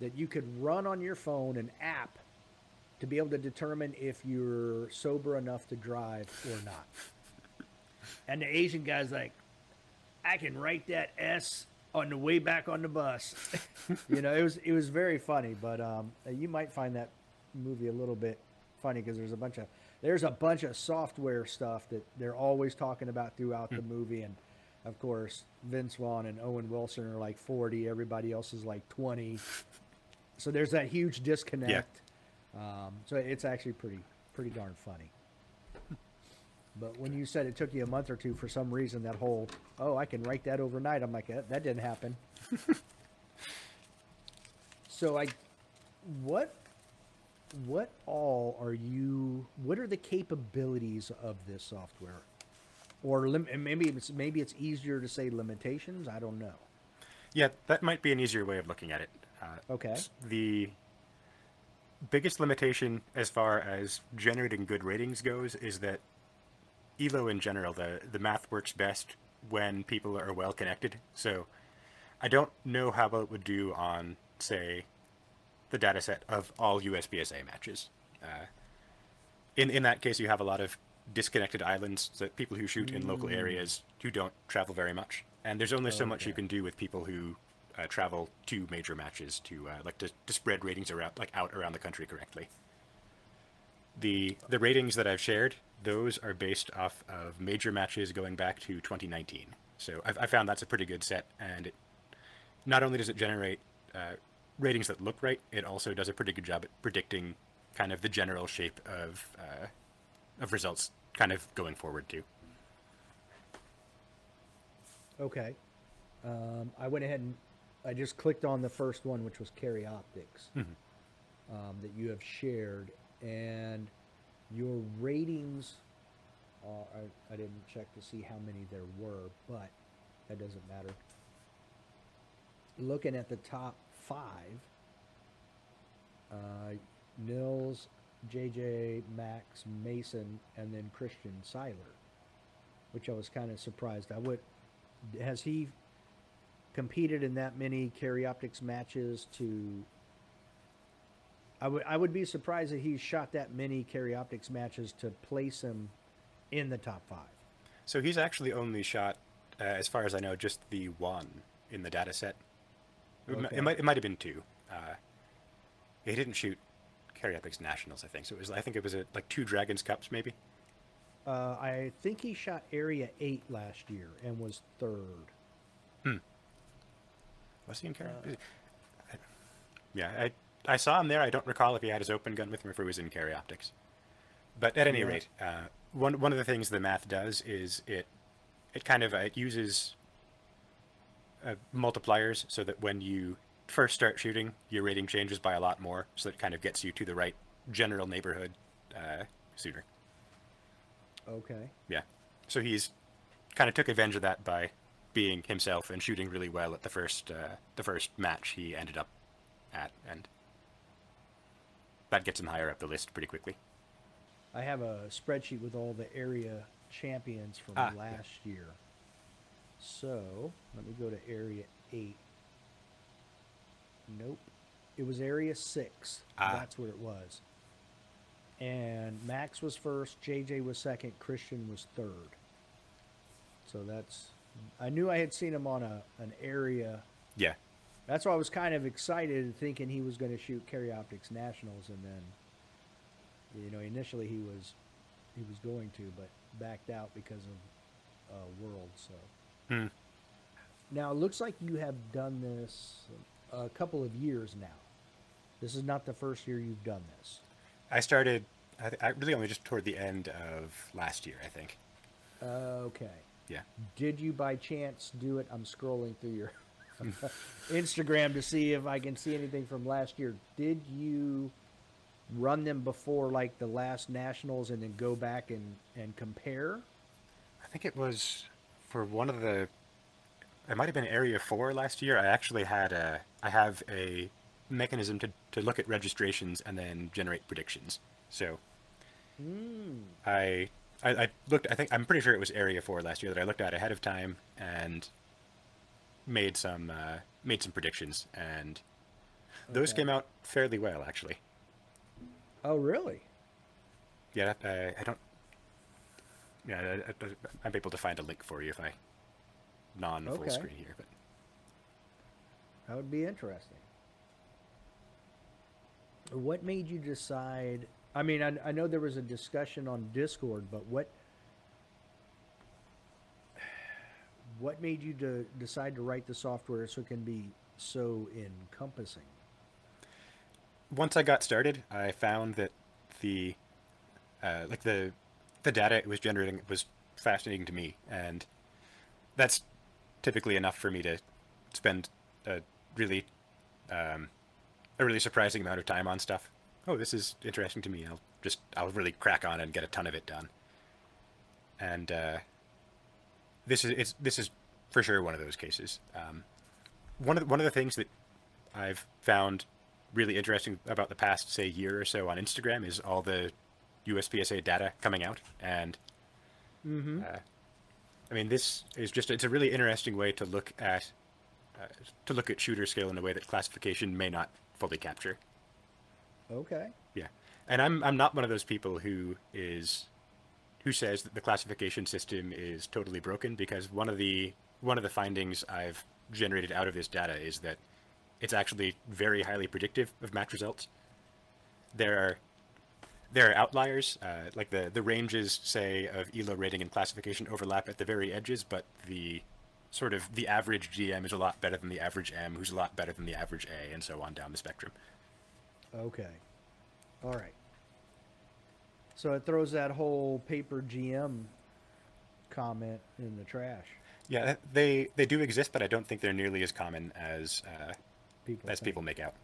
Speaker 1: that you could run on your phone, an app, to be able to determine if you're sober enough to drive or not. And the Asian guy's like, I can write that S on the way back on the bus. you know, it was it was very funny, but um, you might find that movie a little bit funny because there's a bunch of there's a bunch of software stuff that they're always talking about throughout the movie, and of course Vince Vaughn and Owen Wilson are like 40, everybody else is like 20. So there's that huge disconnect. Um, so it's actually pretty pretty darn funny. But when you said it took you a month or two for some reason, that whole oh I can write that overnight, I'm like that, that didn't happen. so I, what, what all are you? What are the capabilities of this software? Or lim- maybe it's maybe it's easier to say limitations. I don't know.
Speaker 2: Yeah, that might be an easier way of looking at it. Uh,
Speaker 1: Okay.
Speaker 2: The biggest limitation as far as generating good ratings goes is that Elo in general, the the math works best when people are well connected. So I don't know how well it would do on, say, the data set of all USPSA matches. Uh, in in that case, you have a lot of disconnected islands, so people who shoot in local areas who don't travel very much, and there's only so much you can do with people who uh, travel to major matches to uh, like to, to spread ratings around like out around the country correctly. The the ratings that I've shared, those are based off of major matches going back to 2019. So I've, I found that's a pretty good set, and it not only does it generate uh, ratings that look right, it also does a pretty good job at predicting kind of the general shape of uh, of results, kind of going forward too.
Speaker 1: Okay. Um, I went ahead and I just clicked on the first one, which was Carry Optics,
Speaker 2: Mhm.
Speaker 1: um, that you have shared, and your ratings. Are, I, I didn't check to see how many there were, but that doesn't matter. Looking at the top five, uh, Nils, JJ, Max, Mason, and then Christian Sailer, which I was kind of surprised. I would has he competed in that many carry optics matches to I would I would be surprised that he shot that many carry optics matches to place him in the top five.
Speaker 2: So he's actually only shot, uh, as far as I know, just the one in the data set. It,
Speaker 1: Okay.
Speaker 2: it might it might have been two. Uh, he didn't shoot Carry optics Nationals, I think. So it was I think it was a, like two Dragons Cups maybe.
Speaker 1: Uh, I think he shot Area Eight last year and was third. Hmm.
Speaker 2: Was he in Carry?
Speaker 1: Uh,
Speaker 2: yeah, I I saw him there. I don't recall if he had his open gun with him or if he was in Carry Optics. But at any
Speaker 1: Yeah.
Speaker 2: rate, uh, one one of the things the math does is it it kind of uh, it uses uh, multipliers so that when you first start shooting, your rating changes by a lot more, so that it kind of gets you to the right general neighborhood uh, sooner.
Speaker 1: Okay.
Speaker 2: Yeah. So he's kind of took advantage of that by being himself and shooting really well at the first uh, the first match he ended up at, and that gets him higher up the list pretty quickly.
Speaker 1: I have a spreadsheet with all the area champions from
Speaker 2: Ah, yeah.
Speaker 1: last year. So let me go to area eight. Nope. It was area six.
Speaker 2: Ah.
Speaker 1: That's what it was. And Max was first, JJ was second, Christian was third. So that's I knew I had seen him on a an area
Speaker 2: Yeah.
Speaker 1: That's why I was kind of excited, thinking he was going to shoot Carry Optics Nationals, and then, you know, initially he was, he was going to, but backed out because of uh, World. So
Speaker 2: Hmm.
Speaker 1: now it looks like you have done this a couple of years now. This is not the first year you've done this.
Speaker 2: I started. I, th- I really only just toward the end of last year, I think.
Speaker 1: Okay.
Speaker 2: Yeah.
Speaker 1: Did you by chance do it? I'm scrolling through your Instagram to see if I can see anything from last year. Did you run them before like the last nationals and then go back and, and compare?
Speaker 2: I think it was for one of the. It might have been Area Four last year. I actually had a. I have a mechanism to to look at registrations and then generate predictions. So
Speaker 1: Mm.
Speaker 2: I, I I looked. I think I'm pretty sure it was Area Four last year that I looked at ahead of time and made some uh, made some predictions, and those
Speaker 1: Okay.
Speaker 2: came out fairly well actually.
Speaker 1: Oh, really?
Speaker 2: Yeah, I, I don't. Yeah, I, I'm able to find a link for you if I non full
Speaker 1: Okay.
Speaker 2: screen here, but
Speaker 1: That would be interesting. What made you decide? I mean, I, I know there was a discussion on Discord, but what what made you to decide to write the software so it can be so encompassing?
Speaker 2: once I got started, I found that the uh, like the the data it was generating was fascinating to me, and that's typically enough for me to spend a really um, a really surprising amount of time on stuff. Oh, this is interesting to me. I'll just I'll really crack on and get a ton of it done. And uh, this is it's this is for sure one of those cases. Um, one of the, one of the things that I've found really interesting about the past say year or so on Instagram is all the USPSA data coming out and
Speaker 1: Mm-hmm.
Speaker 2: Uh, I mean, this is just it's a really interesting way to look at uh, to look at shooter skill in a way that classification may not fully capture.
Speaker 1: Okay.
Speaker 2: Yeah, and I'm I'm not one of those people who is who says that the classification system is totally broken because one of the one of the findings I've generated out of this data is that it's actually very highly predictive of match results. There are there are outliers, uh, like the the ranges say of Elo rating and classification overlap at the very edges, but the sort of the average GM is a lot better than the average M, who's a lot better than the average A, and so on down the spectrum.
Speaker 1: Okay. All right. So it throws that whole paper GM comment in the trash.
Speaker 2: Yeah, they they do exist, but I don't think they're nearly as common as uh,
Speaker 1: People
Speaker 2: as
Speaker 1: think.
Speaker 2: people make out.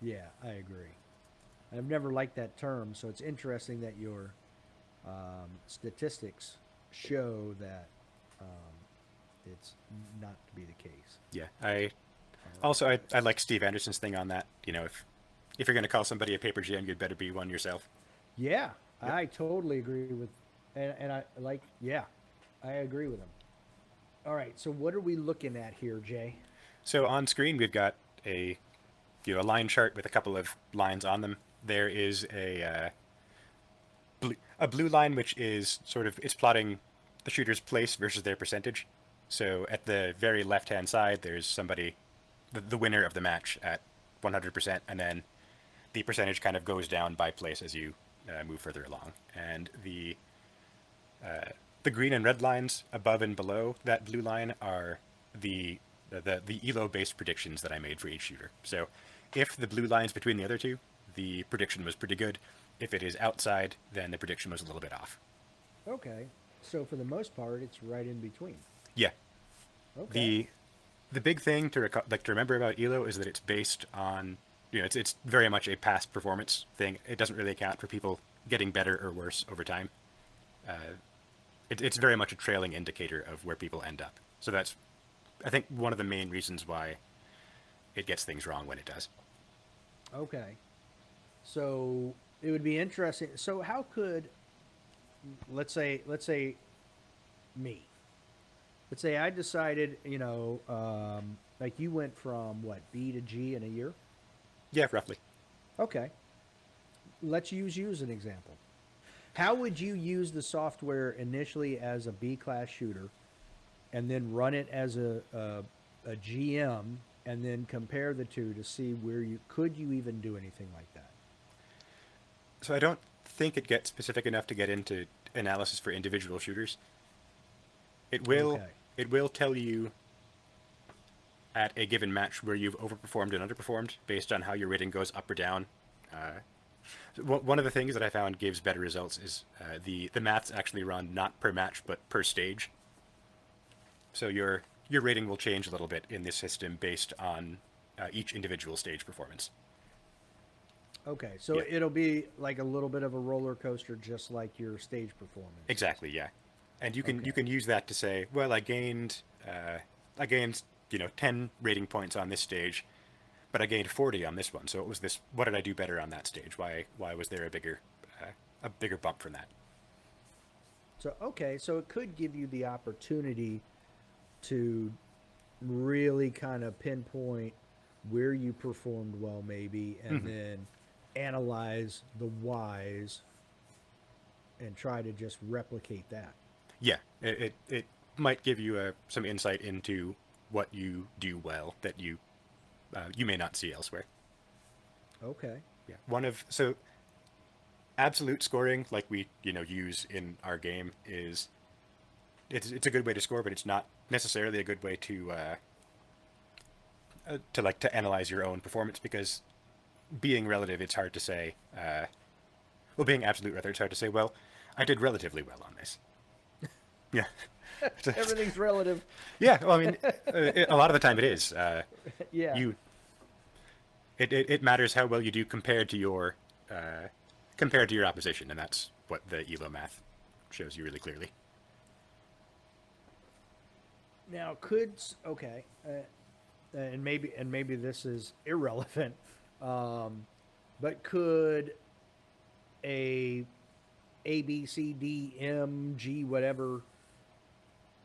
Speaker 1: Yeah, I agree. I've never liked that term, so it's interesting that your um, statistics show that um, it's not to be the case.
Speaker 2: Yeah, I also I, I like Steve Anderson's thing on that. You know, if if you're going to call somebody a paper GM, you'd better be one yourself.
Speaker 1: Yeah, I totally agree with, and, and I like, yeah, I agree with him. All right, so what are we looking at here, Jay?
Speaker 2: So on screen we've got a you know a line chart with a couple of lines on them. There is a uh, blue, a blue line which is sort of it's plotting the shooter's place versus their percentage. So at the very left hand side, there's somebody, the, the winner of the match at 100%, and then the percentage kind of goes down by place as you uh, move further along. And the uh, the green and red lines above and below that blue line are the the, the, elo based predictions that I made for each shooter. So if the blue line's between the other two, the prediction was pretty good. If it is outside, then the prediction was a little bit off.
Speaker 1: Okay, so for the most part, it's right in between.
Speaker 2: Yeah.
Speaker 1: Okay.
Speaker 2: The the big thing to reco- like to remember about Elo is that it's based on you know it's it's very much a past performance thing. It doesn't really account for people getting better or worse over time. Uh, it, it's very much a trailing indicator of where people end up. So that's I think one of the main reasons why it gets things wrong when it does.
Speaker 1: Okay. So it would be interesting. So how could let's say let's say me. Let's say I decided, you know, um, like you went from what B to G in a year.
Speaker 2: Yeah, roughly.
Speaker 1: Okay. Let's use you as an example. How would you use the software initially as a B class shooter, and then run it as a, a a GM, and then compare the two to see where you could you even do anything like that?
Speaker 2: So I don't think it gets specific enough to get into analysis for individual shooters. It will
Speaker 1: Okay.
Speaker 2: it will tell you at a given match where you've overperformed and underperformed based on how your rating goes up or down. Uh, one of the things that I found gives better results is uh, the the maths actually run not per match but per stage. So your your rating will change a little bit in this system based on uh, each individual stage performance.
Speaker 1: Okay, so
Speaker 2: Yeah.
Speaker 1: it'll be like a little bit of a roller coaster, just like your stage performance.
Speaker 2: Exactly, yeah. And you can
Speaker 1: Okay.
Speaker 2: you can use that to say, well, I gained uh, I gained you know ten rating points on this stage, but I gained forty on this one. So it was this. What did I do better on that stage? Why why was there a bigger uh, a bigger bump from that?
Speaker 1: So okay, so it could give you the opportunity to really kind of pinpoint where you performed well, maybe, and
Speaker 2: Mhm.
Speaker 1: then analyze the whys and try to just replicate that.
Speaker 2: Yeah, it it, it might give you uh, some insight into what you do well that you uh, you may not see elsewhere.
Speaker 1: Okay.
Speaker 2: Yeah, one of so absolute scoring, like we you know use in our game, is it's it's a good way to score, but it's not necessarily a good way to uh, uh, to like to analyze your own performance because being relative, it's hard to say. Uh, well, being absolute rather, it's hard to say. Well, I did relatively well on this. Yeah.
Speaker 1: Everything's relative.
Speaker 2: yeah. Well, I mean, uh, a lot of the time it is. Uh,
Speaker 1: Yeah.
Speaker 2: you it, it, it matters how well you do compared to your uh, compared to your opposition and that's what the elo math shows you really clearly
Speaker 1: Now, could okay, uh, and maybe and maybe this is irrelevant, um, but could a A, B, C, D, M, G, whatever,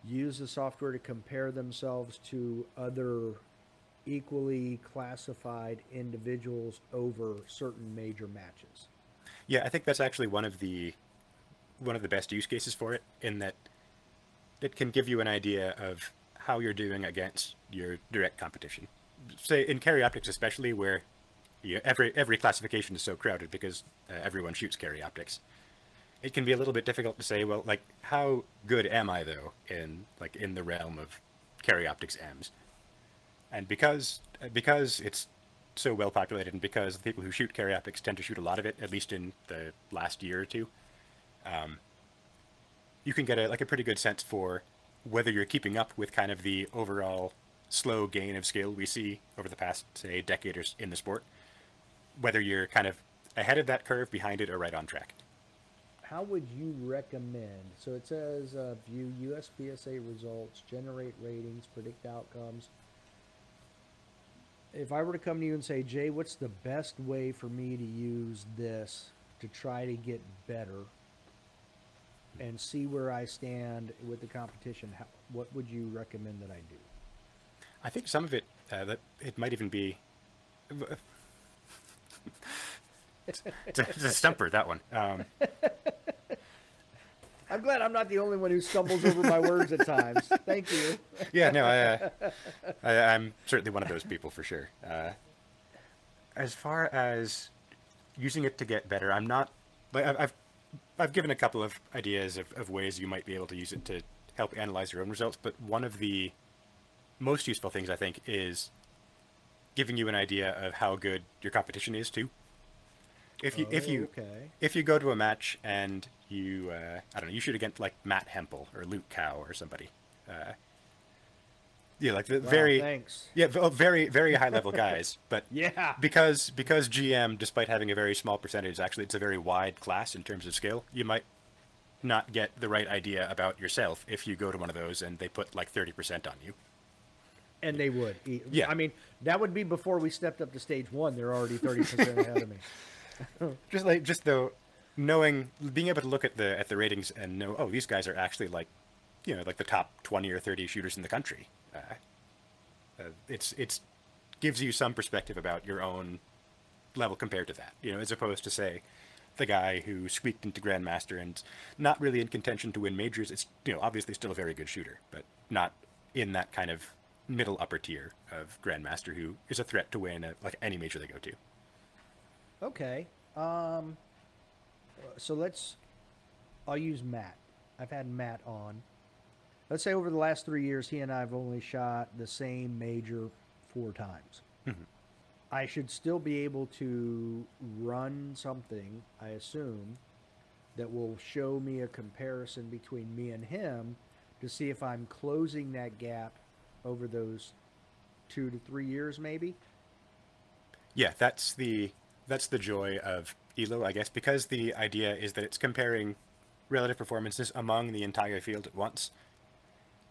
Speaker 1: use the software to compare themselves to other equally classified individuals over certain major matches.
Speaker 2: Yeah, I think that's actually one of the one of the best use cases for it in that it can give you an idea of how you're doing against your direct competition. Say in carry optics, especially where you, every every classification is so crowded because uh, everyone shoots carry optics. It can be a little bit difficult to say, well, like how good am I though in like in the realm of carry optics M's, and because because it's so well populated and because the people who shoot carry optics tend to shoot a lot of it, at least in the last year or two, um, you can get a like a pretty good sense for whether you're keeping up with kind of the overall slow gain of skill we see over the past say decade or in the sport, whether you're kind of ahead of that curve, behind it, or right on track.
Speaker 1: How would you recommend? So it says uh, view USPSA results, generate ratings, predict outcomes. If I were to come to you and say, Jay, what's the best way for me to use this to try to get better and see where I stand with the competition, how, what would you recommend that I do?
Speaker 2: I think some of it uh, that it might even be. It's, a, it's a stumper that one. Um,
Speaker 1: I'm glad I'm not the only one who stumbles over my words at times. Thank you.
Speaker 2: yeah, no, I, uh, I, I'm certainly one of those people for sure. Uh, as far as using it to get better, I'm not. Like I've, I've, I've given a couple of ideas of, of ways you might be able to use it to help analyze your own results, but one of the most useful things I think is giving you an idea of how good your competition is too. If you if you
Speaker 1: okay.
Speaker 2: if you go to a match and you uh, I don't know you shoot against like Matt Hempel or Luke Cow or somebody, uh, yeah, like the
Speaker 1: Wow,
Speaker 2: very
Speaker 1: thanks.
Speaker 2: yeah oh, very very high level guys, but
Speaker 1: Yeah.
Speaker 2: because because GM despite having a very small percentage, actually it's a very wide class in terms of skill. You might not get the right idea about yourself if you go to one of those and they put like thirty percent on you.
Speaker 1: And they would.
Speaker 2: Yeah.
Speaker 1: I mean, that would be before we stepped up to stage one. They're already 30% ahead of me.
Speaker 2: just like just though knowing being able to look at the at the ratings and know oh these guys are actually like you know like the top 20 or 30 shooters in the country. Uh, uh, it's it's gives you some perspective about your own level compared to that you know as opposed to say the guy who squeaked into grandmaster and not really in contention to win majors. It's you know obviously still a very good shooter but not in that kind of middle upper tier of grandmaster who is a threat to win like any major they go to
Speaker 1: Okay. Um, so let's. I'll use Matt. I've had Matt on. Let's say over the last three years, he and I have only shot the same major four times. I should still be able to run something, I assume, that will show me a comparison between me and him to see if I'm closing that gap over those two to three years, maybe.
Speaker 2: Yeah, that's the that's the joy of Elo, I guess, because the idea is that it's comparing relative performances among the entire field at once.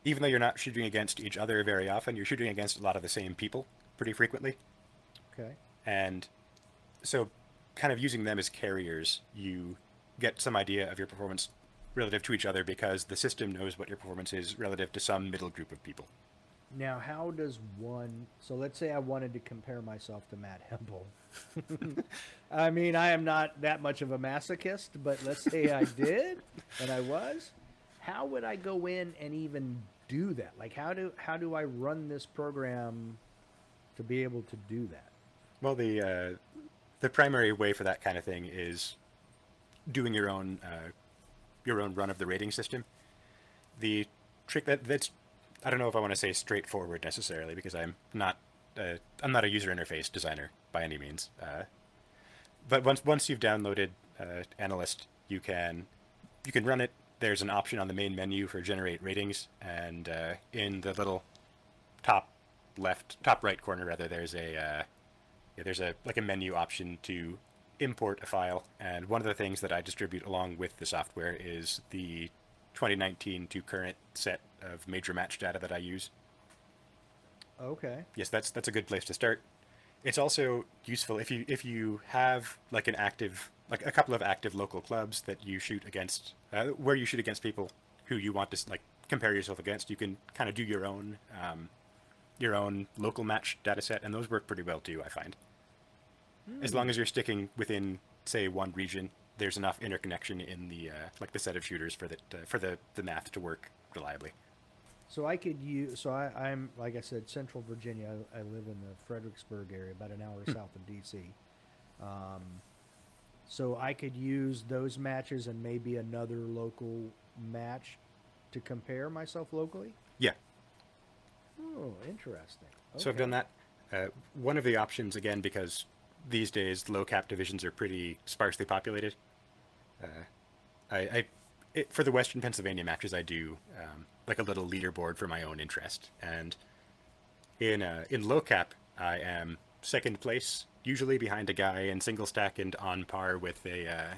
Speaker 2: Even though you're not shooting against each other very often, you're shooting against a lot of the same people pretty frequently.
Speaker 1: Okay.
Speaker 2: And so kind of using them as carriers, you get some idea of your performance relative to each other because the system knows what your performance is relative to some middle group of people.
Speaker 1: Now, how does one? So let's say I wanted to compare myself to Matt Hempel. I mean, I am not that much of a masochist, but let's say I did, and I was. How would I go in and even do that? Like, how do how do I run this program to be able to do that?
Speaker 2: Well, the uh, the primary way for that kind of thing is doing your own uh, your own run of the rating system. The trick that that's I don't know if I want to say straightforward necessarily because I'm not uh, I'm not a user interface designer by any means. Uh, but once once you've downloaded uh, Analyst, you can you can run it. There's an option on the main menu for generate ratings, and uh, in the little top left, top right corner rather, there's a uh, yeah, there's a like a menu option to import a file, and one of the things that I distribute along with the software is the 2019 to current set of major match data that I use.
Speaker 1: Okay.
Speaker 2: Yes, that's that's a good place to start. It's also useful if you if you have like an active like a couple of active local clubs that you shoot against, uh, where you shoot against people who you want to like compare yourself against. You can kind of do your own um, your own local match data set, and those work pretty well too. I find, as long as you're sticking within say one region, there's enough interconnection in the uh, like the set of shooters for that uh, for the the math to work reliably.
Speaker 1: So I could use. So I, I'm like I said, Central Virginia. I, I live in the Fredericksburg area, about an hour south of DC. Um, so I could use those matches and maybe another local match to compare myself locally.
Speaker 2: Yeah,
Speaker 1: Oh, interesting.
Speaker 2: So I've done that. Uh, one of the options, again, because these days low cap divisions are pretty sparsely populated. Uh, I, I it, for the Western Pennsylvania matches, I do um, like a little leaderboard for my own interest, and in uh, in low cap, I am second place, usually behind a guy in single stack and on par with a uh,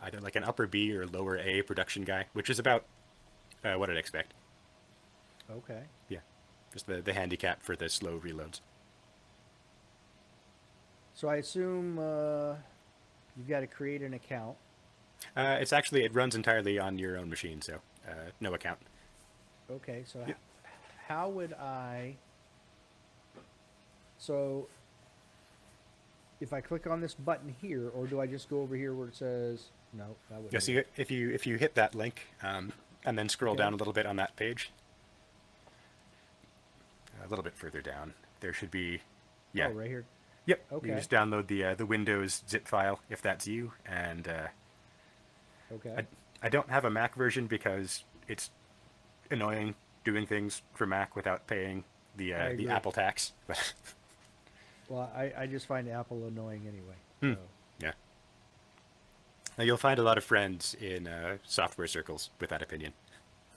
Speaker 2: either like an upper B or lower A production guy, which is about uh, what I'd expect.
Speaker 1: Okay.
Speaker 2: Yeah, just the the handicap for the slow reloads.
Speaker 1: So I assume uh, you've got to create an account.
Speaker 2: Uh, it's actually it runs entirely on your own machine, so uh, no account.
Speaker 1: Okay, so
Speaker 2: Yep.
Speaker 1: h- how would I? So, if I click on this button here, or do I just go over here where it says no? That would
Speaker 2: Yeah, so if you if you hit that link um, and then scroll
Speaker 1: Okay.
Speaker 2: down a little bit on that page, a little bit further down, there should be, yeah,
Speaker 1: Oh, right here.
Speaker 2: yep.
Speaker 1: Okay.
Speaker 2: You just download the uh, the Windows zip file if that's you, and uh,
Speaker 1: Okay.
Speaker 2: I, I don't have a Mac version because it's annoying doing things for Mac without paying the uh, the. Apple tax.
Speaker 1: Well, I, I just find Apple annoying anyway.
Speaker 2: Hmm.
Speaker 1: So.
Speaker 2: yeah, now, you'll find a lot of friends in uh, software circles with that opinion.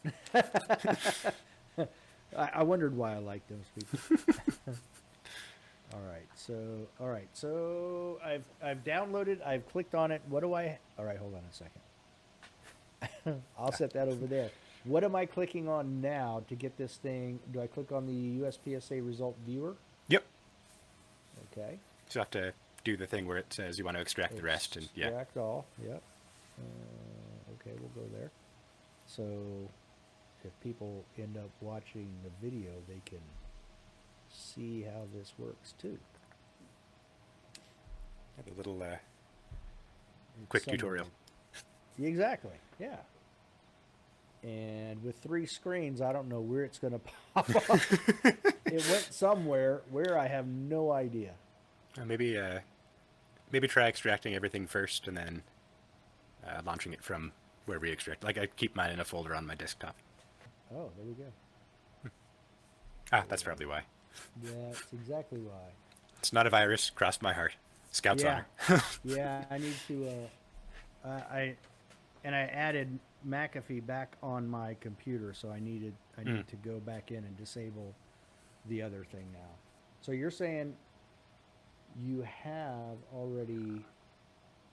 Speaker 1: I, I wondered why I like those people. all right, so all right, so I've I've downloaded. I've clicked on it. What do I? All right, hold on a second. I'll set that over there. What am I clicking on now to get this thing? Do I click on the USPSA result viewer?
Speaker 2: Yep.
Speaker 1: Okay.
Speaker 2: So you have to do the thing where it says you want to extract the rest, and yeah,
Speaker 1: Extract all. Yep. Uh, okay, we'll go there. So, if people end up watching the video, they can see how this works too.
Speaker 2: have a little uh, quick
Speaker 1: Summary.
Speaker 2: tutorial.
Speaker 1: Exactly. Yeah. And with three screens, I don't know where it's going to pop up. it went somewhere where I have no idea.
Speaker 2: Uh, maybe uh, maybe try extracting everything first, and then uh, launching it from where we extract. Like I keep mine in a folder on my desktop.
Speaker 1: Oh, there we go.
Speaker 2: Ah, that's probably why.
Speaker 1: That's exactly why.
Speaker 2: It's not a virus. Crossed my heart. Scouts
Speaker 1: Yeah.
Speaker 2: honor.
Speaker 1: yeah, I need to. Uh, I and I added McAfee back on my computer, so I needed I need
Speaker 2: Mm.
Speaker 1: to go back in and disable the other thing now. So you're saying you have already.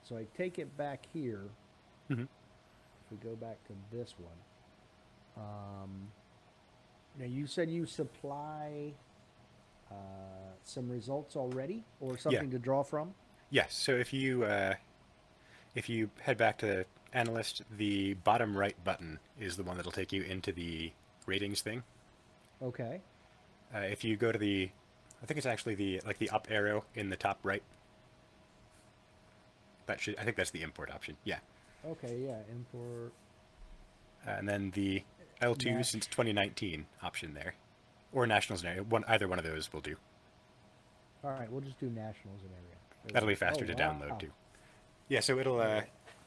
Speaker 1: So I take it back here.
Speaker 2: Mhm.
Speaker 1: If we go back to this one, um, now you said you supply uh, some results already, or something to draw from.
Speaker 2: Yes. So if you uh, if you head back to analyst, the bottom right button is the one that'll take you into the ratings thing.
Speaker 1: Okay.
Speaker 2: Uh, if you go to the, I think it's actually the like the up arrow in the top right. That should I think that's the import option. Yeah.
Speaker 1: Okay, yeah, import.
Speaker 2: Uh, and then the L2
Speaker 1: Nash.
Speaker 2: since 2019 option there, or national area. One either one of those will do.
Speaker 1: All right, we'll just do nationals and area.
Speaker 2: That'll be faster
Speaker 1: Oh,
Speaker 2: to
Speaker 1: wow.
Speaker 2: download too. Yeah, so it'll uh,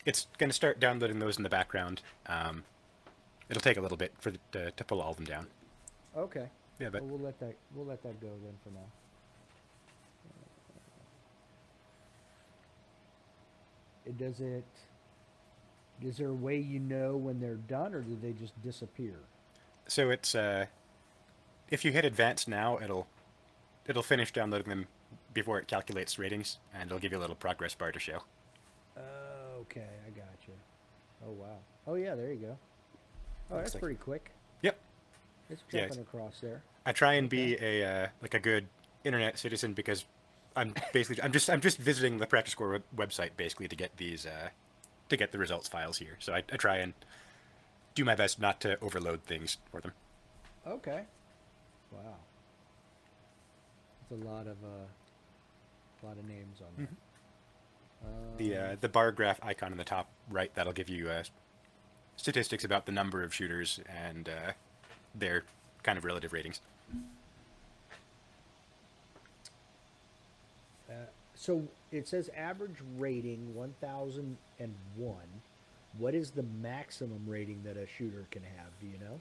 Speaker 2: it's going to start downloading those in the background. Um, it'll take a little bit for the, to, to pull all of them down.
Speaker 1: Okay.
Speaker 2: Yeah, but
Speaker 1: well, we'll let that we'll let that go then for now. It Does it? Is there a way you know when they're done, or do they just disappear?
Speaker 2: so it's uh, if you hit advanced now, it'll it'll finish downloading them before it calculates ratings, and it'll give you a little progress bar to show.
Speaker 1: Oh, okay, I got you. Oh wow. Oh yeah, there you go. Oh,
Speaker 2: Looks
Speaker 1: that's
Speaker 2: like-
Speaker 1: pretty quick.
Speaker 2: Yep.
Speaker 1: It's
Speaker 2: Yeah,
Speaker 1: jumping across there.
Speaker 2: I try and be a uh, like a good internet citizen because I'm basically I'm just I'm just visiting the PractiScore web- website basically to get these uh, to get the results files here. So I, I try and do my best not to overload things for them.
Speaker 1: Okay. Wow. That's a lot of uh, a lot of names on there.
Speaker 2: The uh, the bar graph icon in the top right that'll give you uh, statistics about the number of shooters and uh, their kind of relative ratings.
Speaker 1: Uh, so it says average rating 1001. What is the maximum rating that a shooter can have? Do you know?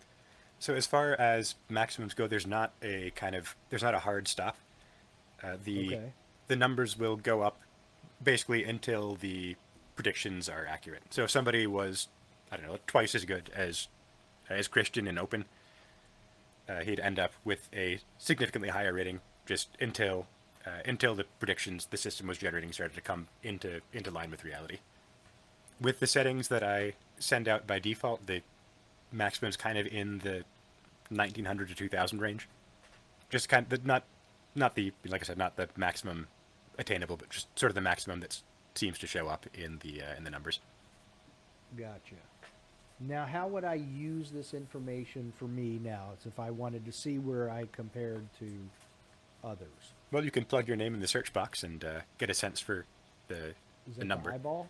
Speaker 2: So as far as maximums go, there's not a kind of there's not a hard stop. Uh, the
Speaker 1: Okay.
Speaker 2: the numbers will go up basically until the predictions are accurate. So if somebody was I don't know twice as good as as Christian in open, uh, he'd end up with a significantly higher rating just until uh, until the predictions the system was generating started to come into into line with reality. With the settings that I send out by default, the maximum's kind of in the 1900 to 2000 range. Just kind of not not the like I said not the maximum attainable, but just sort of the maximum that seems to show up in the uh, in the numbers.
Speaker 1: Gotcha. Now, how would I use this information for me now? It's if I wanted to see where I compared to others.
Speaker 2: Well, you can plug your name in the search box and uh, get a sense for the
Speaker 1: Is
Speaker 2: the number.
Speaker 1: the eyeball?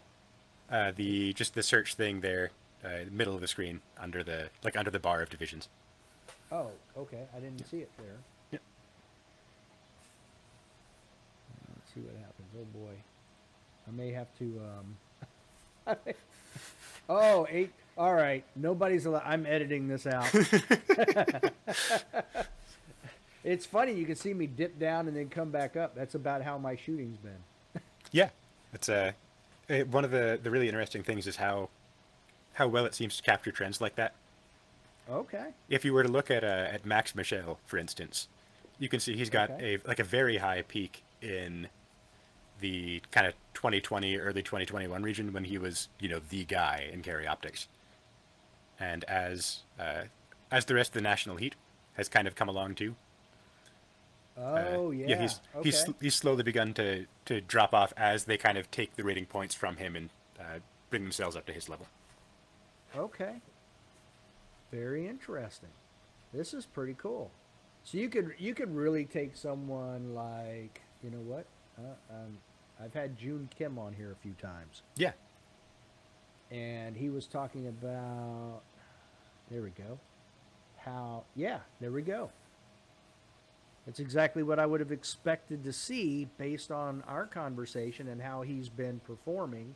Speaker 2: Uh, the just the search thing there, uh, middle of the screen under the like under the bar of divisions.
Speaker 1: Oh, okay. I didn't see it there.
Speaker 2: Yep.
Speaker 1: Let's see what happens. Oh boy, I may have to. Um... oh, eight. All right. Nobody's allowed. I'm editing this out. it's funny. You can see me dip down and then come back up. That's about how my shooting's been.
Speaker 2: Yeah, it's uh, eh, one of the the really interesting things is how how well it seems to capture trends like that.
Speaker 1: Okay.
Speaker 2: if you were to look at uh, at Max Michel, for instance, you can see he's got
Speaker 1: Okay.
Speaker 2: a like a very high peak in the kind of 2020 early 2021 region when he was you know the guy in carry optics and as uh, as the rest of the national heat has kind of come along too uh,
Speaker 1: Oh yeah.
Speaker 2: he's
Speaker 1: okay.
Speaker 2: he's he's slowly begun to to drop off as they kind of take the rating points from him and uh, bring themselves up to his level
Speaker 1: Okay. Very interesting. This is pretty cool. So you could you could really take someone like you know what? Uh, um, I've had June Kim on here a few times,
Speaker 2: yeah
Speaker 1: and he was talking about. There we go. How? Yeah, there we go. That's exactly what I would have expected to see based on our conversation and how he's been performing.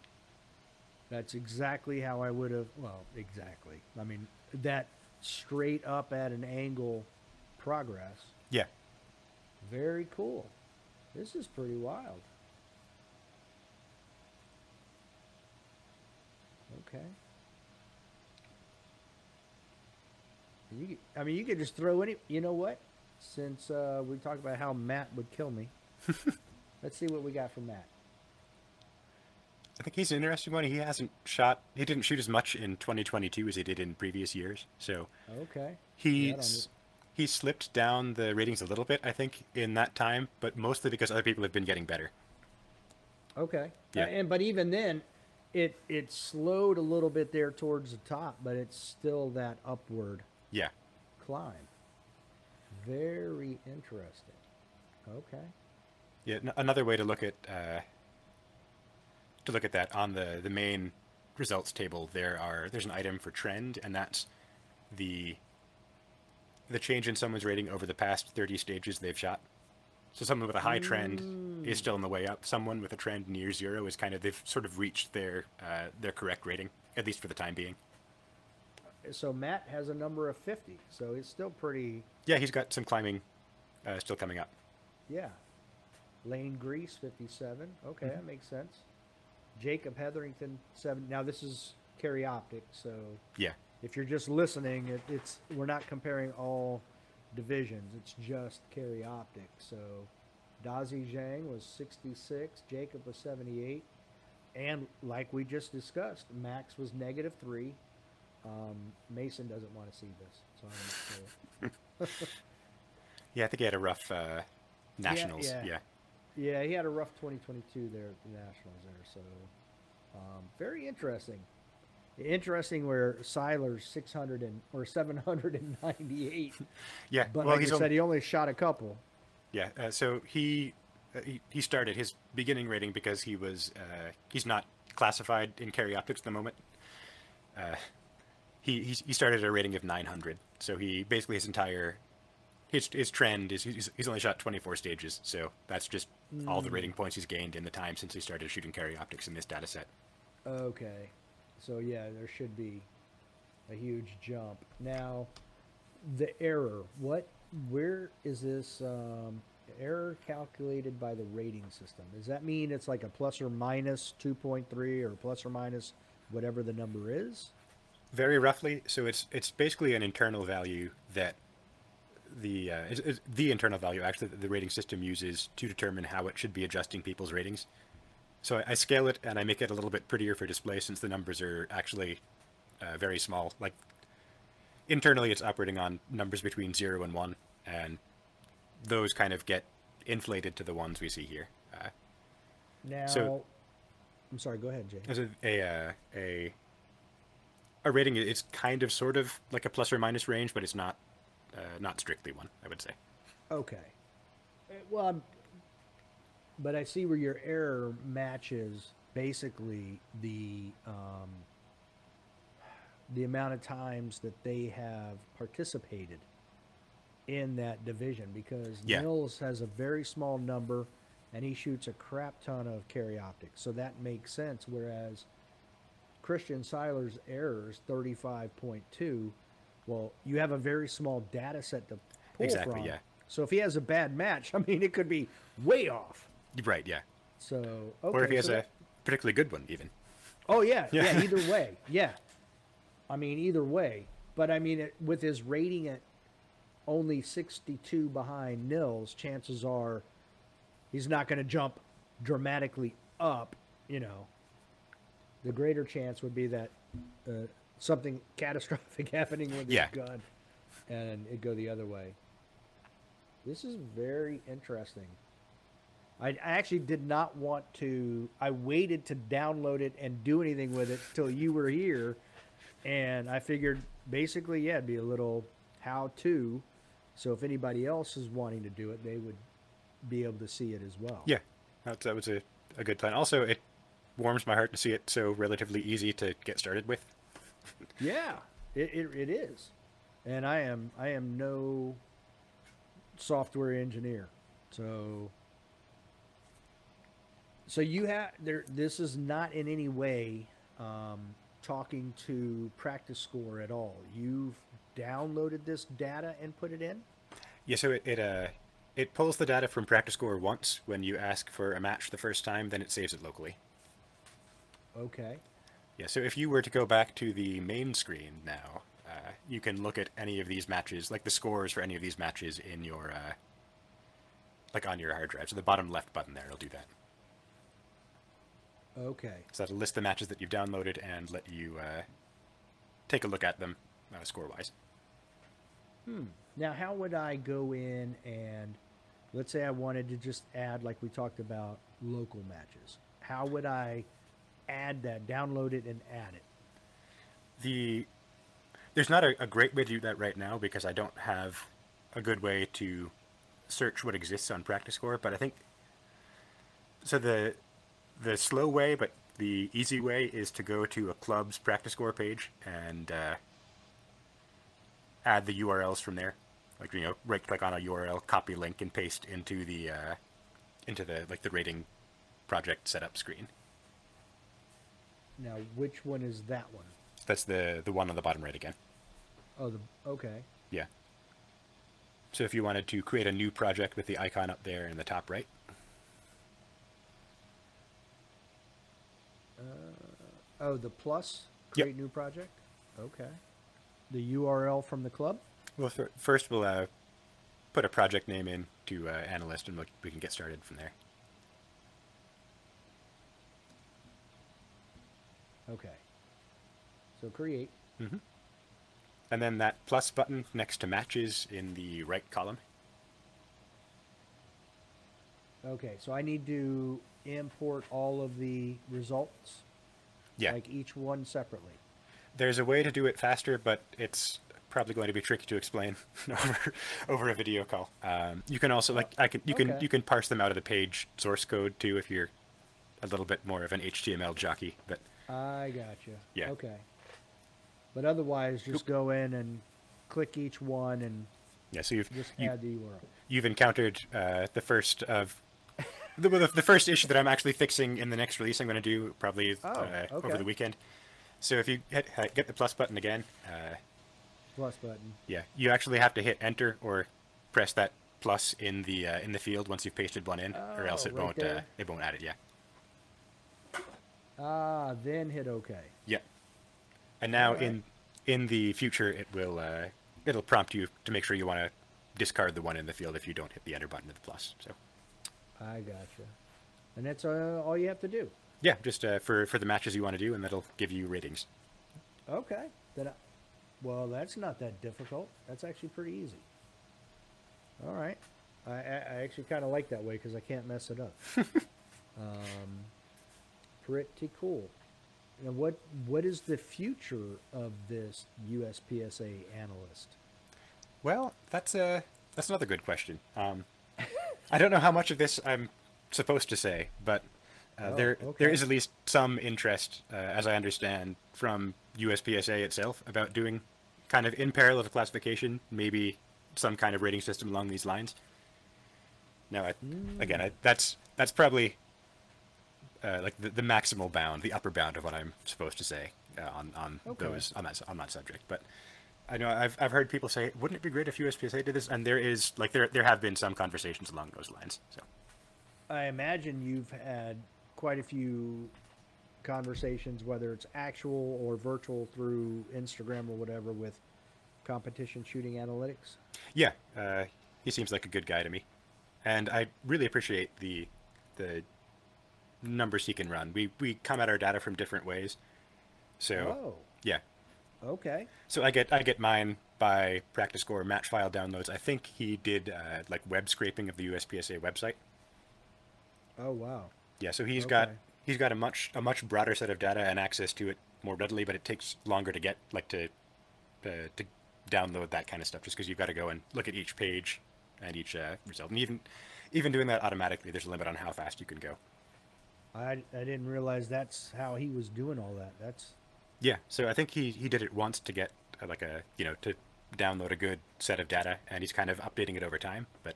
Speaker 1: That's exactly how I would have. Well, exactly. I mean, that straight up at an angle progress.
Speaker 2: yeah
Speaker 1: Very cool. This is pretty wild. Okay. You, could- I mean, you could just throw any. You know what? Since uh, we talked about how Matt would kill me, let's see what we got from Matt.
Speaker 2: I think he's an interesting one. He hasn't shot. He didn't shoot as much in 2022 as he did in previous years. So
Speaker 1: Okay.
Speaker 2: he
Speaker 1: Yeah, I don't
Speaker 2: s- he slipped down the ratings a little bit, I think, in that time, but mostly because other people have been getting better.
Speaker 1: Okay.
Speaker 2: Yeah.
Speaker 1: Uh, and but even then, it it slowed a little bit there towards the top, but it's still that upward
Speaker 2: Yeah,
Speaker 1: climb. Very interesting. Okay.
Speaker 2: yeah. n- Another way to look at uh, to look at that on the the main results table, there are there's an item for trend, and that's the the change in someone's rating over the past 30 stages they've shot. So someone with a high trend is still on the way up. Someone with a trend near zero is kind of they've sort of reached their uh, their correct rating, at least for the time being.
Speaker 1: So Matt has a number of 50, so it's still pretty,
Speaker 2: Yeah, he's got some climbing uh, still coming up.
Speaker 1: yeah. Lane Grease, 57. Okay,
Speaker 2: Mm-hmm.
Speaker 1: that makes sense. Jacob Hetherington, 7. Now, this is carry optic, so
Speaker 2: Yeah,
Speaker 1: if you're just listening, it, it's we're not comparing all divisions. It's just carry optic. So Dazi Zhang was 66, Jacob was 78, and like we just discussed, Max was negative three. Um, Mason doesn't want to see this, so I'm going to say it.
Speaker 2: yeah. I think he had a rough uh, nationals.
Speaker 1: yeah.
Speaker 2: Yeah,
Speaker 1: Yeah, he had a rough 2022 there at the Nationals there. So um, very interesting. Interesting where Sailer's 600 and or 798.
Speaker 2: Yeah,
Speaker 1: But
Speaker 2: well,
Speaker 1: like
Speaker 2: he's
Speaker 1: I
Speaker 2: on-
Speaker 1: said, he only shot a couple.
Speaker 2: Yeah, uh, so he, uh, he he started his beginning rating because he was uh, he's not classified in carry optics at the moment. Uh, he he's, he started at a rating of 900, so he basically his entire his his trend is he's, he's only shot 24 stages, so that's just all the rating points he's gained in the time since he started shooting carry optics in this data set.
Speaker 1: Okay. So yeah, there should be a huge jump. Now, the error. What? Where is this um, error calculated by the rating system? Does that mean it's like a plus or minus two point three or plus or minus whatever the number is?
Speaker 2: Very roughly, so it's it's basically an internal value that the uh, the internal value actually that the rating system uses to determine how it should be adjusting people's ratings. So I, scale it and I make it a little bit prettier for display since the numbers are actually uh, very small. Like internally, it's operating on numbers between zero and one, and those kind of get inflated to the ones we see here. Uh,
Speaker 1: Now, I'm sorry. Go ahead, Jay.
Speaker 2: as a a uh, a a rating, it's kind of sort of like a plus or minus range, but it's not uh, not strictly one. I would say.
Speaker 1: Okay. Well, I'm, but I see where your error matches basically the um, the amount of times that they have participated in that division because
Speaker 2: Yeah.
Speaker 1: Nils has a very small number and he shoots a crap ton of carry optics. So that makes sense. Whereas Christian Sailer's error is 35.2. Well, you have a very small data set to pull
Speaker 2: Exactly,
Speaker 1: from.
Speaker 2: yeah.
Speaker 1: So if he has a bad match, I mean, it could be way off.
Speaker 2: Right. Yeah.
Speaker 1: So okay,
Speaker 2: or if he has
Speaker 1: so
Speaker 2: a
Speaker 1: that-
Speaker 2: particularly good one, even.
Speaker 1: Oh yeah,
Speaker 2: Yeah.
Speaker 1: yeah. Either way, yeah. I mean, either way. But I mean, it, with his rating at only 62 behind Nils, chances are he's not going to jump dramatically up. You know, the greater chance would be that uh, something catastrophic happening with his
Speaker 2: Yeah.
Speaker 1: gun, and it go the other way. This is very interesting. I, I actually did not want to. I waited to download it and do anything with it till you were here, and I figured basically, yeah, it'd be a little how-to. So if anybody else is wanting to do it, they would be able to see it as well.
Speaker 2: Yeah. That, that was a, a good plan. Also, it warms my heart to see it so relatively easy to get started with.
Speaker 1: Yeah, it, it, it is, and I am I am no software engineer, so so you have there. This is not in any way um, talking to PractiScore at all. You've downloaded this data and put it in.
Speaker 2: Yeah, so it, it uh it pulls the data from PractiScore once when you ask for a match the first time, then it saves it locally.
Speaker 1: Okay.
Speaker 2: Yeah, so if you were to go back to the main screen now, uh, you can look at any of these matches, like the scores for any of these matches in your, uh, like on your hard drive. So the bottom left button there will do that.
Speaker 1: Okay.
Speaker 2: So that'll list the matches that you've downloaded and let you uh, take a look at them uh, score-wise.
Speaker 1: Hmm. Now, how would I go in and let's say I wanted to just add, like we talked about, local matches? How would I add that, download it, and add it?
Speaker 2: The there's not a, a great way to do that right now because I don't have a good way to search what exists on PractiScore. But I think so. The the slow way, but the easy way, is to go to a club's PractiScore page and uh, add the URLs from there. Like you know, right click on a URL, copy link, and paste into the uh, into the like the rating project setup screen.
Speaker 1: Now, which one is that one?
Speaker 2: That's the the one on the bottom right again.
Speaker 1: Oh, the okay.
Speaker 2: Yeah. So if you wanted to create a new project with the icon up there in the top right,
Speaker 1: Oh, the plus
Speaker 2: Yep.
Speaker 1: create new project. Okay. The URL from the club.
Speaker 2: well, first we'll uh, put a project name in to uh, analyst, and we we can get started from there.
Speaker 1: Okay. So create.
Speaker 2: And then that plus button next to matches in the right column.
Speaker 1: Okay, so I need to import all of the results,
Speaker 2: Yeah.
Speaker 1: like each one separately.
Speaker 2: There's a way to do it faster, but it's probably going to be tricky to explain over over a video call. Um, you can also like I can you can you can parse them out of the page source code too if you're a little bit more of an HTML jockey. But
Speaker 1: I gotcha.
Speaker 2: Yeah.
Speaker 1: Okay. But otherwise, just go in and click each one and
Speaker 2: yeah, so you've
Speaker 1: just
Speaker 2: you,
Speaker 1: add the URL.
Speaker 2: you've encountered uh, the first of the, the the first issue that I'm actually fixing in the next release. I'm going to do probably
Speaker 1: Oh,
Speaker 2: uh, over the weekend. So if you hit, get the plus button again, uh,
Speaker 1: Plus button.
Speaker 2: Yeah, you actually have to hit enter or press that plus in the uh, in the field once you've pasted one in, or else
Speaker 1: Oh,
Speaker 2: it
Speaker 1: right
Speaker 2: won't uh, it won't add it. Yeah,
Speaker 1: Ah, then hit OK.
Speaker 2: yeah. And now
Speaker 1: Alright.
Speaker 2: in in the future, it will uh, it'll prompt you to make sure you want to discard the one in the field if you don't hit the enter button of the plus. So
Speaker 1: I gotcha. And that's uh, all you have to do.
Speaker 2: yeah, just uh, for for the matches you want to do, and that'll give you ratings.
Speaker 1: Okay. Then, I, well, that's not that difficult. That's actually pretty easy. All right. I, I, I actually kind of like that way because I can't mess it up. um, pretty cool. Now, what what is the future of this USPSA analyst?
Speaker 2: Well, that's uh that's another good question. Um, I don't know how much of this I'm supposed to say, but uh,
Speaker 1: Oh,
Speaker 2: there
Speaker 1: okay.
Speaker 2: there is at least some interest, uh, as I understand, from USPSA itself about doing kind of in parallel to classification, maybe some kind of rating system along these lines. Now, I, again, I, that's that's probably uh, like the, the maximal bound, the upper bound of what I'm supposed to say uh, on on
Speaker 1: Okay.
Speaker 2: those on that on that subject. But I know I've I've heard people say, wouldn't it be great if USPSA did this? And there is like there there have been some conversations along those lines. So
Speaker 1: I imagine you've had quite a few conversations, whether it's actual or virtual through Instagram or whatever, with competition shooting analytics.
Speaker 2: yeah, uh, he seems like a good guy to me, and I really appreciate the the numbers he can run. We we come at our data from different ways, so
Speaker 1: Oh,
Speaker 2: yeah.
Speaker 1: Okay.
Speaker 2: So I get I get mine by PractiScore match file downloads. I think he did uh, like web scraping of the USPSA website.
Speaker 1: Oh, wow.
Speaker 2: Yeah, so he's got he's got a much a much broader set of data and access to it more readily, but it takes longer to get like to uh, to download that kind of stuff just because you've got to go and look at each page and each uh, result. And even even doing that automatically, there's a limit on how fast you can go.
Speaker 1: I, I didn't realize that's how he was doing all that. That's
Speaker 2: Yeah, so I think he he did it once to get uh, like a you know to download a good set of data, and he's kind of updating it over time. But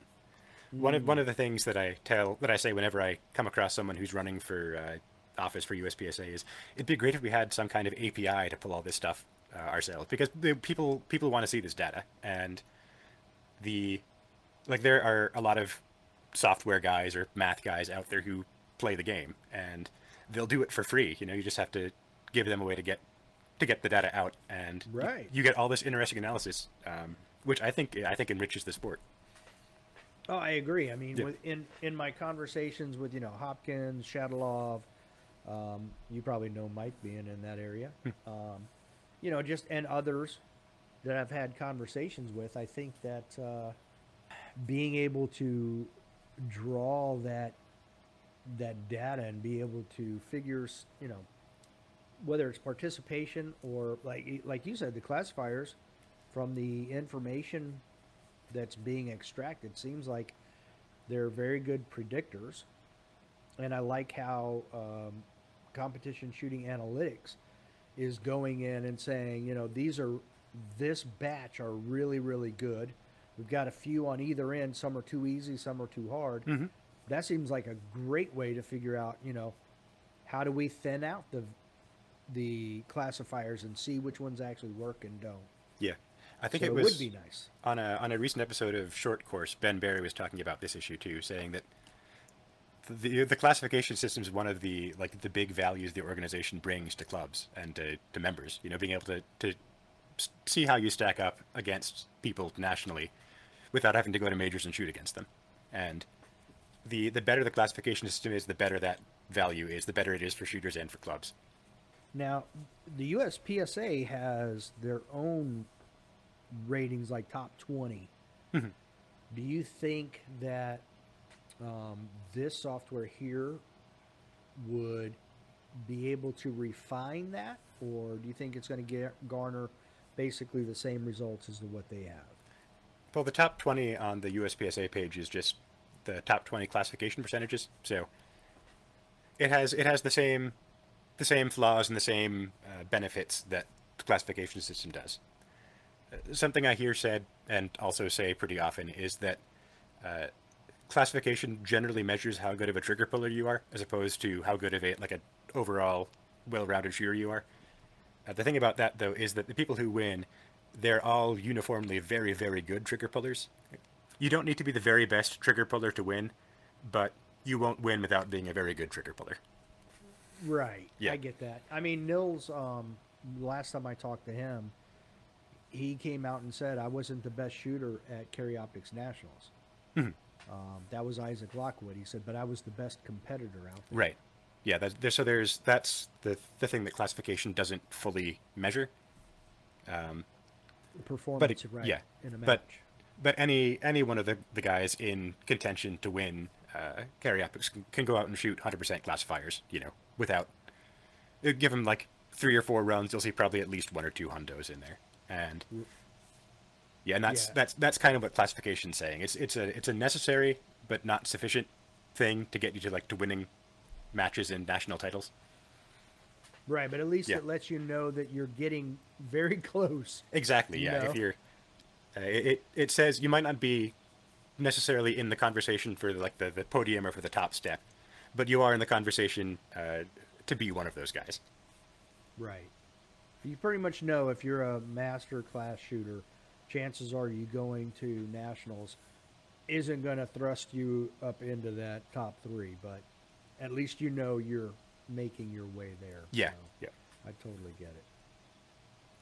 Speaker 2: one of one of the things that I tell that I say whenever I come across someone who's running for uh, office for USPSA is it'd be great if we had some kind of API to pull all this stuff uh, ourselves because the people people want to see this data and the like there are a lot of software guys or math guys out there who play the game and they'll do it for free you know you just have to give them a way to get to get the data out and
Speaker 1: Right.
Speaker 2: you get all this interesting analysis um, which i think i think enriches the sport
Speaker 1: Oh, I agree. I mean,
Speaker 2: Yeah.
Speaker 1: with, in in my conversations with you know Hopkins, Shadalov, um, you probably know Mike being in that area. um, you know, just and others that I've had conversations with. I think that uh, being able to draw that that data and be able to figure, you know, whether it's participation or like like you said, the classifiers from the information that's being extracted seems like they're very good predictors. And i like how um, competition shooting analytics is going in and saying you know these are this batch are really really good. We've got a few on either end. Some are too easy some are too hard.
Speaker 2: Mhm.
Speaker 1: that seems like a great way to figure out you know how do we thin out the the classifiers and see which ones actually work and don't
Speaker 2: yeah i think
Speaker 1: so
Speaker 2: it
Speaker 1: it
Speaker 2: was
Speaker 1: would be nice
Speaker 2: on a on a recent episode of Short Course, Ben Barry was talking about this issue too, saying that the the classification system is one of the like the big values the organization brings to clubs and to, to members. You know, being able to to see how you stack up against people nationally without having to go to majors and shoot against them. And the the better the classification system is, the better that value is, the better it is for shooters and for clubs.
Speaker 1: Now, the USPSA has their own ratings, like top 20.
Speaker 2: Mhm.
Speaker 1: Do you think that um, this software here would be able to refine that, or do you think it's going to get, garner basically the same results as what they have?
Speaker 2: Well, the top 20 on the USPSA page is just the top 20 classification percentages. So it has it has the same the same flaws and the same uh, benefits that the classification system does. Uh, something I hear said and also say pretty often is that uh, classification generally measures how good of a trigger puller you are, as opposed to how good of a like a overall well-rounded shooter you are. Uh, the thing about that though is that the people who win, they're all uniformly very very good trigger pullers. You don't need to be the very best trigger puller to win, but you won't win without being a very good trigger puller.
Speaker 1: Right.
Speaker 2: Yeah.
Speaker 1: I get that. I mean, Nils. Um, last time I talked to him, he came out and said I wasn't the best shooter at Carry Optics Nationals.
Speaker 2: Mhm.
Speaker 1: Um, that was Isaac Lockwood. He said, but I was the best competitor out there.
Speaker 2: Right. Yeah. That, there, so there's that's the the thing that classification doesn't fully measure. Um,
Speaker 1: Performance,
Speaker 2: it-
Speaker 1: right?
Speaker 2: yeah,
Speaker 1: In a match.
Speaker 2: but- but any any one of the, the guys in contention to win uh, carry optics can, can go out and shoot 100% classifiers. You know, without uh, give them like three or four runs, you'll see probably at least one or two hundos in there. And yeah, and that's
Speaker 1: Yeah.
Speaker 2: that's that's kind of what classification's saying. It's it's a it's a necessary but not sufficient thing to get you to like to winning matches in national titles.
Speaker 1: right, but at least
Speaker 2: Yeah.
Speaker 1: it lets you know that you're getting very close.
Speaker 2: Exactly.
Speaker 1: You
Speaker 2: Yeah.
Speaker 1: know?
Speaker 2: If you're, uh, it, it says you might not be necessarily in the conversation for like the, the podium or for the top step, but you are in the conversation uh, to be one of those guys.
Speaker 1: Right. You pretty much know if you're a master class shooter, chances are you going to nationals isn't going to thrust you up into that top three, but at least you know you're making your way there.
Speaker 2: Yeah.
Speaker 1: So
Speaker 2: Yeah.
Speaker 1: I totally get it.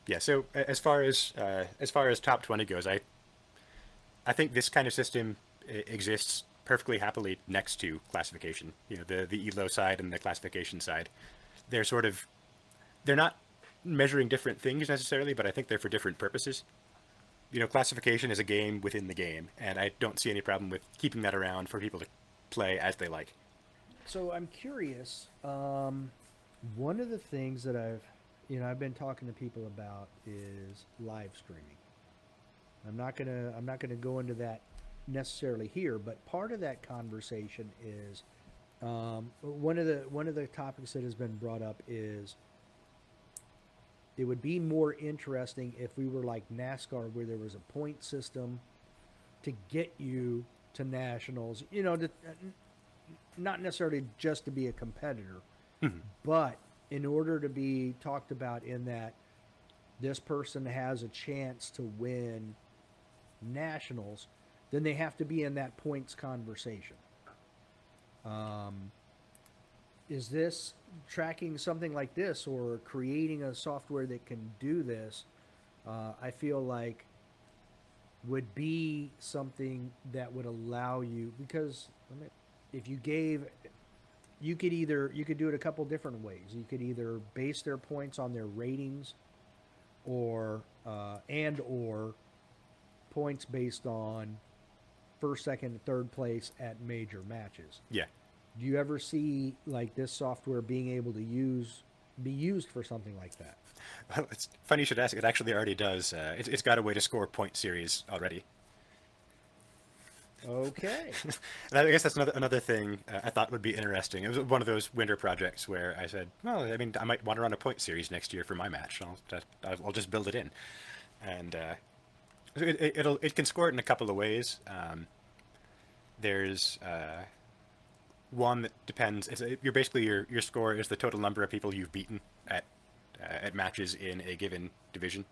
Speaker 2: Yeah. So as far as uh, as far as top twenty goes, I I think this kind of system exists perfectly happily next to classification. You know, the the elo side and the classification side, they're sort of they're not measuring different things necessarily, but I think they're for different purposes. You know, classification is a game within the game, and I don't see any problem with keeping that around for people to play as they like.
Speaker 1: So I'm curious. Um, one of the things that I've, you know, I've been talking to people about is live streaming. I'm not gonna, I'm not gonna go into that necessarily here, but part of that conversation is um, one of the one of the topics that has been brought up is it would be more interesting if we were like NASCAR, where there was a point system to get you to nationals. You know, to, not necessarily just to be a competitor, but in order to be talked about in that this person has a chance to win nationals, then they have to be in that points conversation. Um, is this tracking something like this or creating a software that can do this? Uh, I feel like would be something that would allow you because let me, if you gave you could either you could do it a couple different ways you could either base their points on their ratings or uh, and or points based on first second third place at major matches
Speaker 2: Yeah.
Speaker 1: do you ever see like this software being able to use be used for something like that
Speaker 2: Well, it's funny you should ask. It actually already does. Uh, it, it's got a way to score point series already.
Speaker 1: Okay
Speaker 2: And I guess that's another another thing uh, I thought would be interesting. It was one of those winter projects where I said, "Well, I mean, I might want to run a point series next year for my match. I'll just, I'll just build it in." And uh, it, it, it'll it can score it in a couple of ways. Um, there's uh, one that depends. It's a, you're basically your your score is the total number of people you've beaten at uh, at matches in a given division.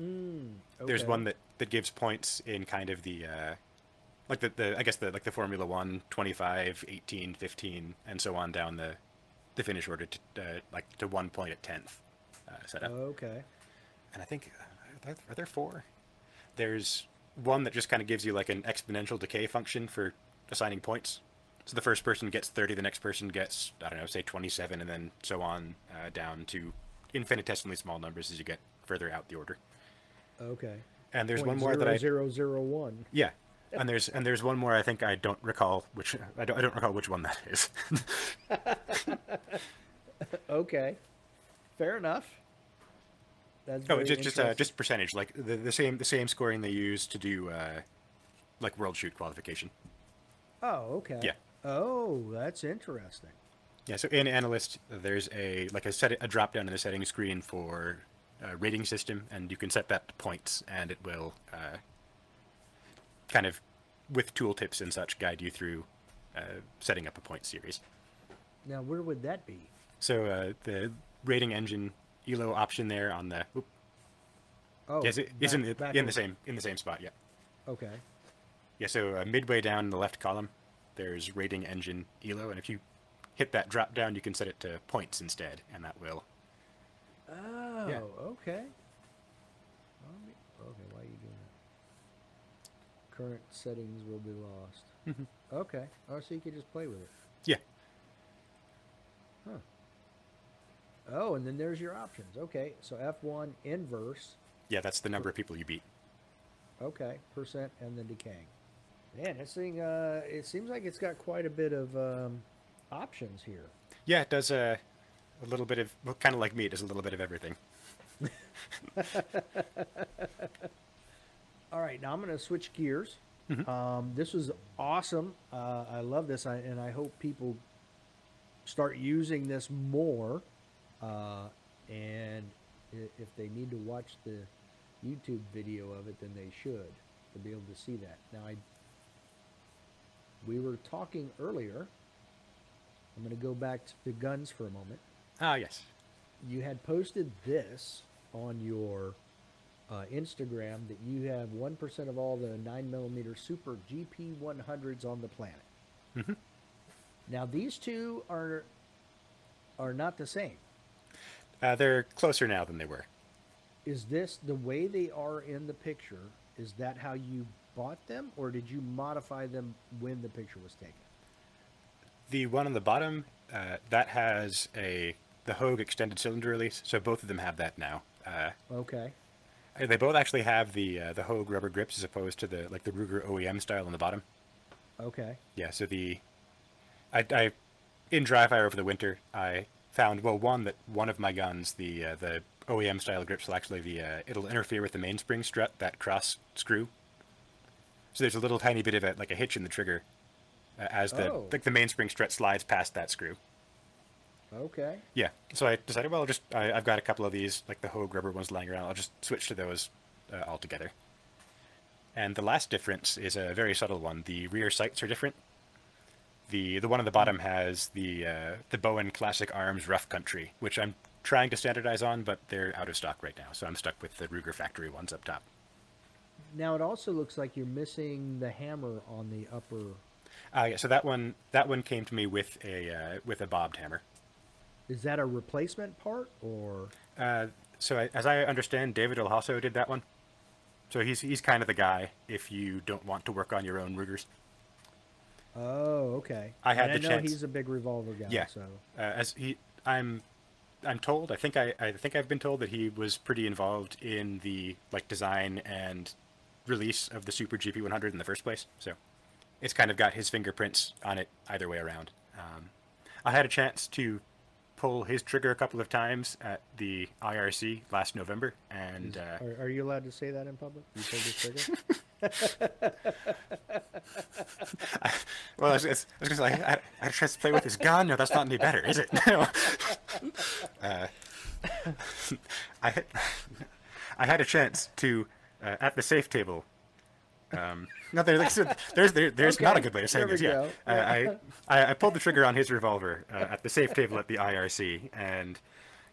Speaker 1: mm,
Speaker 2: There's one that, that gives points in kind of the uh, like the, the I guess the like the Formula 1 25 18 15 and so on down the the finish order to uh, like to 1 point at 10th uh, setup.
Speaker 1: okay
Speaker 2: and I think are there, are there four? There's one that just kind of gives you like an exponential decay function for assigning points. So the first person gets 30, the next person gets I don't know, say 27 and then so on uh, down to infinitesimally small numbers as you get further out the order.
Speaker 1: okay
Speaker 2: And there's
Speaker 1: Point
Speaker 2: one more that I
Speaker 1: zero zero one.
Speaker 2: Yeah. And there's and there's one more. I think I don't recall which I don't, I don't recall which one that is.
Speaker 1: okay, fair enough. That's
Speaker 2: oh, just just uh, just percentage, like the, the same the same scoring they use to do uh, like world shoot qualification.
Speaker 1: Oh, okay.
Speaker 2: Yeah.
Speaker 1: Oh, that's interesting.
Speaker 2: Yeah, so in Analyst, there's a like a set a drop down in the settings screen for uh, rating system, and you can set that to points, and it will uh, kind of with tooltips and such guide you through uh, setting up a point series.
Speaker 1: Now, where would that be?
Speaker 2: So uh, the rating engine elo option there on the oop,
Speaker 1: Oh,
Speaker 2: yes, it, it's in
Speaker 1: back-
Speaker 2: the
Speaker 1: back
Speaker 2: in
Speaker 1: in-
Speaker 2: the same in the same spot. Yeah,
Speaker 1: Okay.
Speaker 2: yeah. So uh, midway down in the left column, there's rating engine elo, and if you hit that drop down, you can set it to points instead, and that will
Speaker 1: Oh,
Speaker 2: Yeah.
Speaker 1: okay. Let me- Okay, why are you doing that? Current settings will be lost.
Speaker 2: Mhm.
Speaker 1: Okay. Oh, so you can just play with it.
Speaker 2: yeah.
Speaker 1: Huh. Oh, and then there's your options. Okay, so F1 inverse.
Speaker 2: Yeah, that's the number of people you beat.
Speaker 1: Okay, percent and then decaying. Man, this thing, uh, it seems like it's got quite a bit of um, options here.
Speaker 2: Yeah, it does uh, a little bit of, well, kind of like me, it does a little bit of everything.
Speaker 1: All right, now I'm going to switch gears.
Speaker 2: Mhm.
Speaker 1: Um, this was awesome. Uh, I love this, I, and I hope people start using this more. Uh, and if they need to watch the YouTube video of it, then they should to be able to see that. Now, I we were talking earlier. I'm going to go back to the guns for a moment.
Speaker 2: Ah, yes.
Speaker 1: You had posted this on your uh, Instagram that you have 1% of all the 9mm Super GP 100s on the planet.
Speaker 2: hmm
Speaker 1: Now, these two are are not the same.
Speaker 2: Uh, they're closer now than they were.
Speaker 1: Is this the way they are in the picture? Is that how you bought them, or did you modify them when the picture was taken?
Speaker 2: The one on the bottom, uh, that has a the Hogue extended cylinder release, so both of them have that now. Uh,
Speaker 1: Okay.
Speaker 2: They both actually have the uh, the Hogue rubber grips as opposed to the like the Ruger OEM style on the bottom.
Speaker 1: Okay.
Speaker 2: Yeah, so the I, I in dry fire over the winter, I found well one that one of my guns, the uh, the OEM style grips will actually the uh, it'll interfere with the mainspring strut, that cross screw. So there's a little tiny bit of a like a hitch in the trigger uh, as the
Speaker 1: Oh.
Speaker 2: like the mainspring strut slides past that screw.
Speaker 1: Okay.
Speaker 2: Yeah, so I decided well I'll just I, I've got a couple of these like the Hogue rubber ones lying around. I'll just switch to those uh, altogether. And the last difference is a very subtle one. The rear sights are different. The the one on the bottom has the uh, the Bowen Classic Arms Rough Country, which I'm trying to standardize on, but they're out of stock right now. So I'm stuck with the Ruger factory ones up top.
Speaker 1: Now it also looks like you're missing the hammer on the upper.
Speaker 2: Uh, yeah, so that one that one came to me with a uh, with a bobbed hammer.
Speaker 1: Is that a replacement part or?
Speaker 2: Uh, so I, as I understand, David Olhasso did that one. So he's he's kind of the guy if you don't want to work on your own Rugers.
Speaker 1: Oh, okay.
Speaker 2: I had
Speaker 1: And
Speaker 2: the
Speaker 1: I know
Speaker 2: chance-
Speaker 1: he's a big revolver guy.
Speaker 2: Yeah.
Speaker 1: So
Speaker 2: Uh, as he, I'm, I'm told. I think I, I think I've been told that he was pretty involved in the like design and release of the Super GP 100 in the first place. So it's kind of got his fingerprints on it either way around. Um, I had a chance to pull his trigger a couple of times at the IRC last November, and uh,
Speaker 1: are, are you allowed to say that in public? You pulled this trigger?
Speaker 2: well, I was, I was gonna say I, I had a chance to play with his gun. No, that's not any better, is it? uh, I had, I had a chance to uh, at the safe table. Um, no, there, there's there's there, there's not a good way of saying
Speaker 1: there
Speaker 2: this.
Speaker 1: we
Speaker 2: Yeah. Uh, I, I I pulled the trigger on his revolver uh, at the safe table at the IRC, and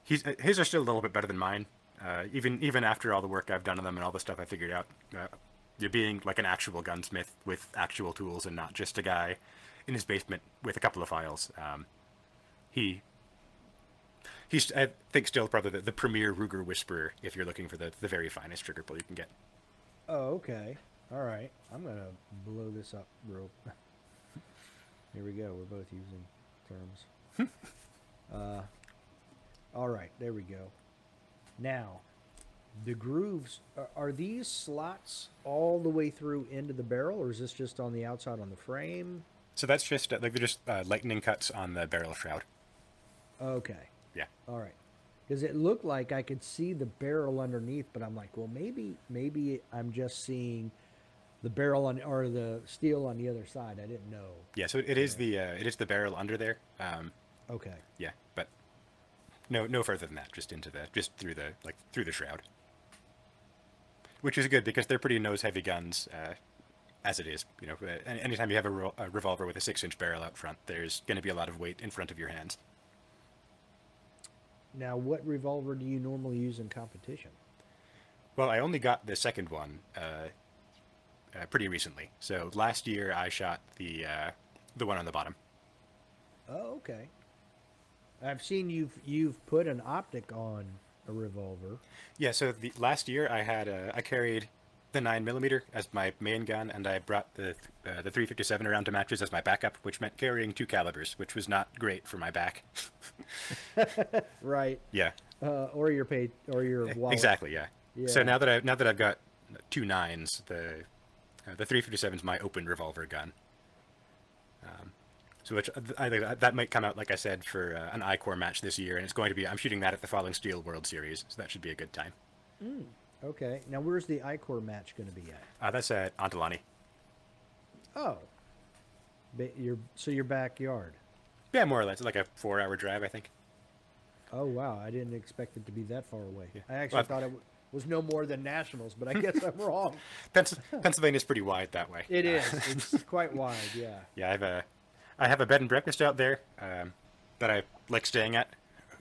Speaker 2: he's uh, his are still a little bit better than mine. Uh, even even after all the work I've done on them and all the stuff I figured out, uh, you're being like an actual gunsmith with actual tools and not just a guy in his basement with a couple of files. Um, he he's I think still probably the, the premier Ruger whisperer if you're looking for the, the very finest trigger pull you can get.
Speaker 1: oh, okay. All right. I'm gonna blow this up real. Here we go. We're both using terms. uh, all right. There we go. Now, The grooves are, are these slots all the way through into the barrel, or is this just on the outside on the frame?
Speaker 2: So that's just uh, like they're just uh, lightning cuts on the barrel shroud.
Speaker 1: Okay.
Speaker 2: Yeah.
Speaker 1: All right. Because it looked like I could see the barrel underneath, but I'm like, well, maybe maybe I'm just seeing the barrel on or the steel on the other side. I didn't know.
Speaker 2: Yeah. So it is the uh, it is the barrel under there. Um,
Speaker 1: Okay.
Speaker 2: yeah, but no no further than that. Just into the just through the like through the shroud, which is good because they're pretty nose heavy guns. Uh, as it is, you know, anytime you have a, a revolver with a six-inch barrel out front, there's going to be a lot of weight in front of your hands.
Speaker 1: Now, what revolver do you normally use in competition?
Speaker 2: Well, I only got the second one uh, uh, pretty recently. So last year I shot the uh, the one on the bottom.
Speaker 1: Oh, okay. I've seen you've you've put an optic on a revolver.
Speaker 2: Yeah. So the last year I had uh, I carried the nine millimeter as my main gun, and I brought the uh, the 357 around to matches as my backup, which meant carrying two calibers, which was not great for my back.
Speaker 1: Right.
Speaker 2: yeah.
Speaker 1: Uh, or your pay or your wallet.
Speaker 2: Exactly. Yeah.
Speaker 1: yeah.
Speaker 2: So now that I now that I've got two nines, the uh, the 357 is my open revolver gun. Um, so which I think that, might come out, like I said, for uh, an ICORE match this year, and it's going to be I'm shooting that at the Falling Steel World Series, so that should be a good time.
Speaker 1: Okay. Now, where's the ICORE match going to be at?
Speaker 2: Uh, that's at Antalani.
Speaker 1: Oh. Ba- your so your backyard.
Speaker 2: Yeah, more or less, like a four-hour drive, I think.
Speaker 1: Oh wow! I didn't expect it to be that far away.
Speaker 2: Yeah.
Speaker 1: I actually
Speaker 2: Well,
Speaker 1: thought it w- was no more than nationals, but I guess I'm wrong.
Speaker 2: Pennsylvania's pretty wide that way.
Speaker 1: It
Speaker 2: Uh,
Speaker 1: is. It's quite wide. Yeah.
Speaker 2: Yeah, I have a, I have a bed and breakfast out there um, that I like staying at,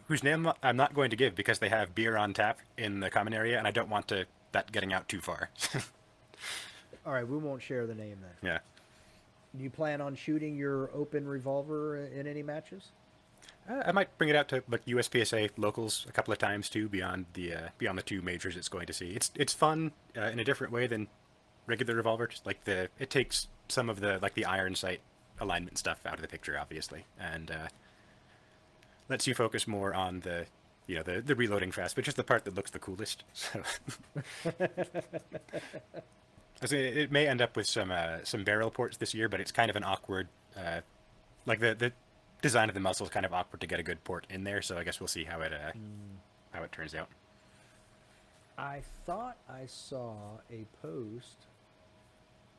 Speaker 2: whose name I'm not going to give because they have beer on tap in the common area, and I don't want to that getting out too far.
Speaker 1: All right. We won't share the name then.
Speaker 2: yeah.
Speaker 1: Do you plan on shooting your open revolver in any matches?
Speaker 2: Uh, I might bring it out to like USPSA locals a couple of times too, beyond the uh, beyond the two majors it's going to see. It's it's fun uh, in a different way than regular revolver. Just like the it takes some of the like the iron sight alignment stuff out of the picture, obviously, and uh, lets you focus more on the you know the the reloading fast, which is the part that looks the coolest. So. I it may end up with some uh, some barrel ports this year, but it's kind of an awkward, uh, like the the design of the muzzle is kind of awkward to get a good port in there. So I guess we'll see how it uh, how it turns out.
Speaker 1: I thought I saw a post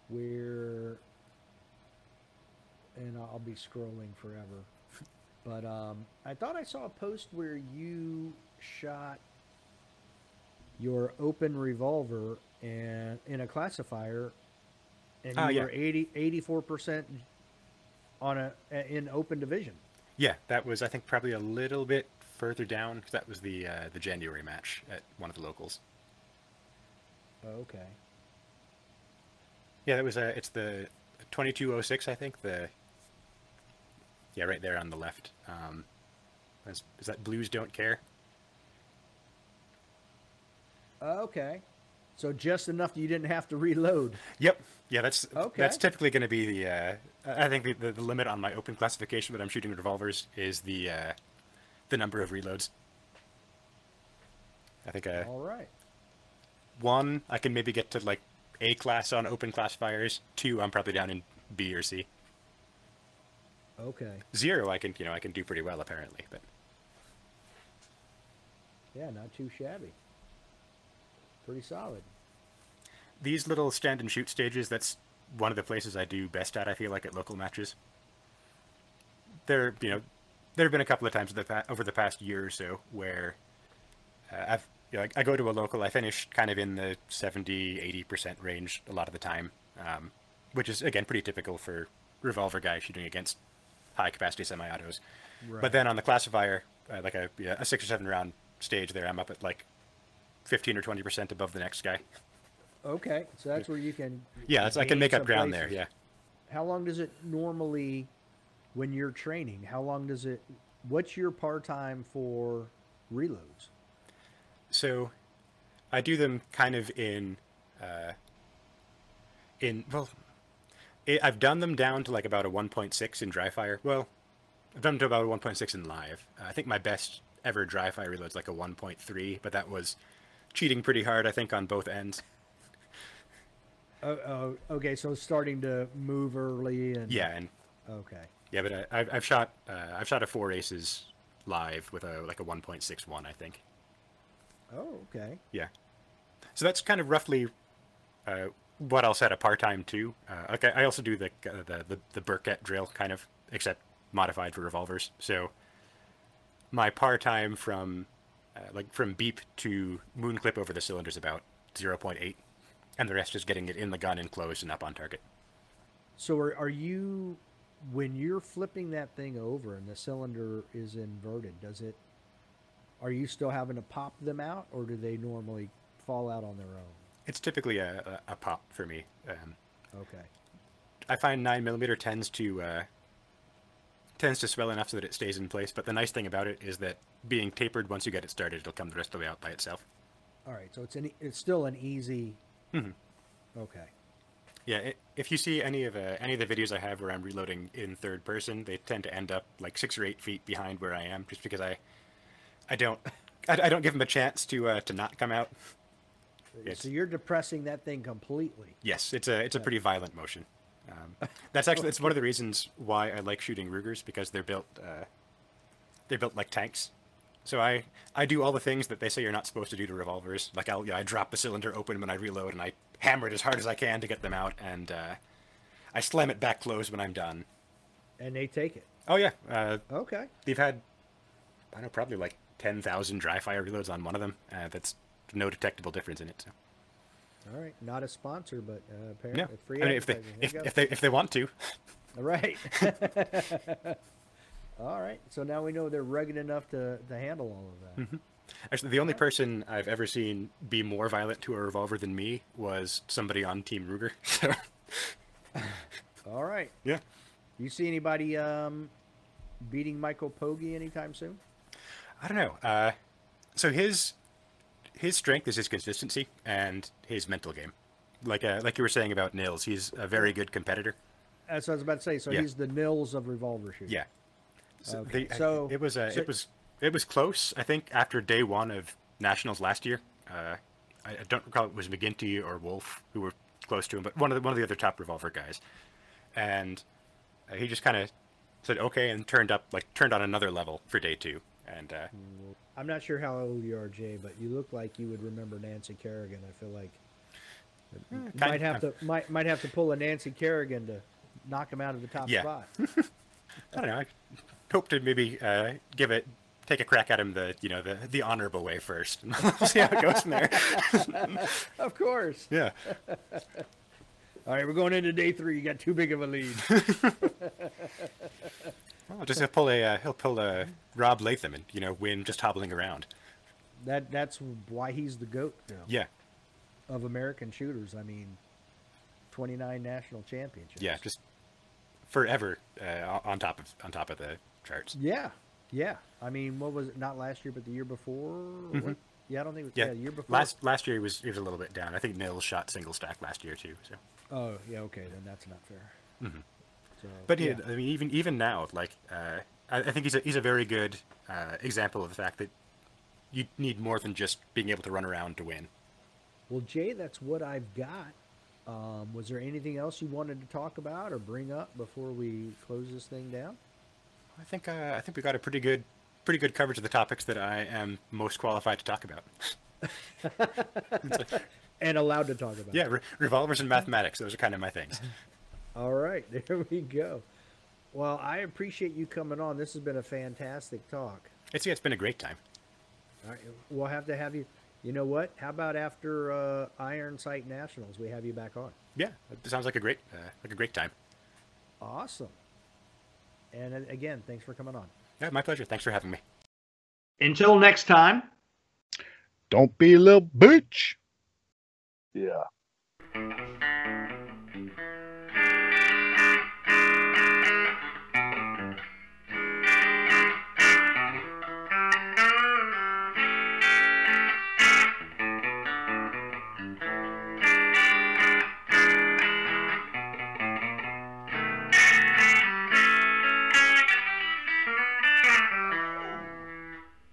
Speaker 1: where, and I'll be scrolling forever, but um, I thought I saw a post where you shot your open revolver and in a classifier, and you
Speaker 2: Ah, yeah.
Speaker 1: were 80, 84 percent on a in open division.
Speaker 2: Yeah, that was I think probably a little bit further down because that was the uh, the January match at one of the locals.
Speaker 1: Okay.
Speaker 2: Yeah, that was uh, it's the 2206 I think the yeah right there on the left. Um, is, is that Blues don't care?
Speaker 1: Okay. So just enough you didn't have to reload.
Speaker 2: Yep. Yeah, that's
Speaker 1: Okay.
Speaker 2: that's typically going to be the. Uh, I think the, the, the limit on my open classification when I'm shooting revolvers is the uh, the number of reloads. I think uh,
Speaker 1: All right.
Speaker 2: one I can maybe get to like A class on open classifiers. Two I'm probably down in B or C.
Speaker 1: Okay.
Speaker 2: Zero I can you know I can do pretty well apparently, but
Speaker 1: Yeah, not too shabby. Pretty solid.
Speaker 2: these little stand and shoot stages that's one of the places I do best at. I feel like at local matches. There, you know, there have been a couple of times over the past year or so where uh, I've you know, I go to a local, I finish kind of in the 70, 80 percent range a lot of the time, um, which is again pretty typical for revolver guys shooting against high capacity semi-autos.
Speaker 1: Right.
Speaker 2: But then on the classifier, uh, like a yeah, a six or seven round stage, there I'm up at like 15 or 20 percent above the next guy.
Speaker 1: Okay, so that's where you can.
Speaker 2: Yeah, that's, I can make up ground there. Yeah.
Speaker 1: How long does it normally, when you're training? How long does it? What's your part time for reloads?
Speaker 2: So, I do them kind of in, uh, in well, i I've done them down to like about a 1.6 in dry fire. Well, I've done them to about a 1.6 in live. Uh, I think my best ever dry fire reload's like a 1.3, but that was cheating pretty hard, I think, on both ends.
Speaker 1: Oh, oh, okay. So starting to move early and
Speaker 2: Yeah, and
Speaker 1: Okay.
Speaker 2: yeah, but I, I've, I've shot uh, I've shot a four aces live with a like a 1.61, I think.
Speaker 1: Oh, okay.
Speaker 2: Yeah. So that's kind of roughly uh, what I'll set a part time to. Uh, okay, I also do the, uh, the the the Burkett drill kind of, except modified for revolvers. So my part time from uh, like from beep to moon clip over the cylinder is about 0.8, and the rest is getting it in the gun and close and up on target.
Speaker 1: So are, are you when you're flipping that thing over and the cylinder is inverted, does it are you still having to pop them out or do they normally fall out on their own?
Speaker 2: It's typically a, a, a pop for me. Um,
Speaker 1: Okay.
Speaker 2: I find nine millimeter tends to uh, tends to swell enough so that it stays in place. But the nice thing about it is that being tapered, once you get it started, it'll come the rest of the way out by itself.
Speaker 1: All right. So it's an it's still an easy
Speaker 2: Mhm.
Speaker 1: Okay.
Speaker 2: Yeah, i if you see any of uh, any of the videos I have where I'm reloading in third person, they tend to end up like six or eight feet behind where I am, just because I I don't I, I don't give them a chance to uh, to not come out.
Speaker 1: So you're depressing that thing completely.
Speaker 2: Yes, it's a it's a pretty violent motion. Um, that's actually that's one of the reasons why I like shooting Rugers because they're built uh, they're built like tanks. So I I do all the things that they say you're not supposed to do to revolvers. Like I'll yeah, I drop the cylinder open when I reload and I hammer it as hard as I can to get them out and uh, I slam it back closed when I'm done.
Speaker 1: And they take it.
Speaker 2: Oh yeah, uh,
Speaker 1: Okay.
Speaker 2: they've had I don't know probably like ten thousand dry fire reloads on one of them. Uh, that's no detectable difference in it. So.
Speaker 1: All right. Not a sponsor, but uh, apparently free
Speaker 2: I mean, if they if, if they if they want to.
Speaker 1: All right. all right. So now we know they're rugged enough to, to handle all of that.
Speaker 2: Actually, the only person I've ever seen be more violent to a revolver than me was somebody on Team Ruger. So,
Speaker 1: All right.
Speaker 2: yeah.
Speaker 1: You see anybody um, beating Michael Pogge anytime soon?
Speaker 2: I don't know. Uh, so his his strength is his consistency and his mental game. Like uh, like you were saying about Nils, he's a very good competitor.
Speaker 1: That's what I was about to say. So
Speaker 2: Yeah.
Speaker 1: he's the Nils of revolver shooting.
Speaker 2: Yeah. So,
Speaker 1: Okay,
Speaker 2: they-
Speaker 1: so-
Speaker 2: it was uh,
Speaker 1: so-
Speaker 2: it was it was close. I think after day one of nationals last year, uh, I, I don't recall if it was McGinty or Wolf who were close to him, but one of the, one of the other top revolver guys, and uh, he just kind of said okay and turned up like turned on another level for day two, and uh,
Speaker 1: I'm not sure how old you are, Jay, but you look like you would remember Nancy Kerrigan. I feel like you
Speaker 2: kind-
Speaker 1: might have to might might have to pull a Nancy Kerrigan to knock him out of the top
Speaker 2: Yeah.
Speaker 1: spot.
Speaker 2: I don't know. I hope to maybe uh, give it take a crack at him the you know the the honorable way first, and we'll see how it goes from there.
Speaker 1: of course.
Speaker 2: yeah.
Speaker 1: All right, we're going into day three. You got too big of a lead.
Speaker 2: I'll just he'll pull a uh, he'll pull a Rob Leatham and you know win just hobbling around.
Speaker 1: that that's why he's the goat now
Speaker 2: Yeah.
Speaker 1: of American shooters. I mean, 29 national championships.
Speaker 2: Yeah, just forever uh, on top of on top of the charts.
Speaker 1: Yeah, yeah. I mean, what was it? Not last year, but the year before. What? Yeah, I don't think it was. Yeah,
Speaker 2: Yeah,
Speaker 1: the year before.
Speaker 2: last last year he was he was a little bit down. I think Nils shot single stack last year too. So,
Speaker 1: Oh, yeah. Okay, then that's not fair. So,
Speaker 2: but
Speaker 1: yeah.
Speaker 2: yeah. I mean, even even now, like uh, I, I think he's a he's a very good uh, example of the fact that you need more than just being able to run around to win.
Speaker 1: Well, Jay, that's what I've got. Um, was there anything else you wanted to talk about or bring up before we close this thing down?
Speaker 2: I think uh, I think we got a pretty good pretty good coverage of the topics that I am most qualified to talk about.
Speaker 1: And allowed to talk about.
Speaker 2: yeah, re- revolvers and mathematics; those are kind of my things.
Speaker 1: All right, there we go. Well, I appreciate you coming on. This has been a fantastic talk.
Speaker 2: It's yeah, it's been a great time.
Speaker 1: All right, we'll have to have you. You know what? How about after uh, Iron Sight Nationals, we have you back on?
Speaker 2: Yeah, it sounds like a great uh, like a great time.
Speaker 1: Awesome. And uh, again, thanks for coming on.
Speaker 2: Yeah, my pleasure. Thanks for having me.
Speaker 1: Until next time.
Speaker 3: Don't be a little bitch.
Speaker 4: Yeah.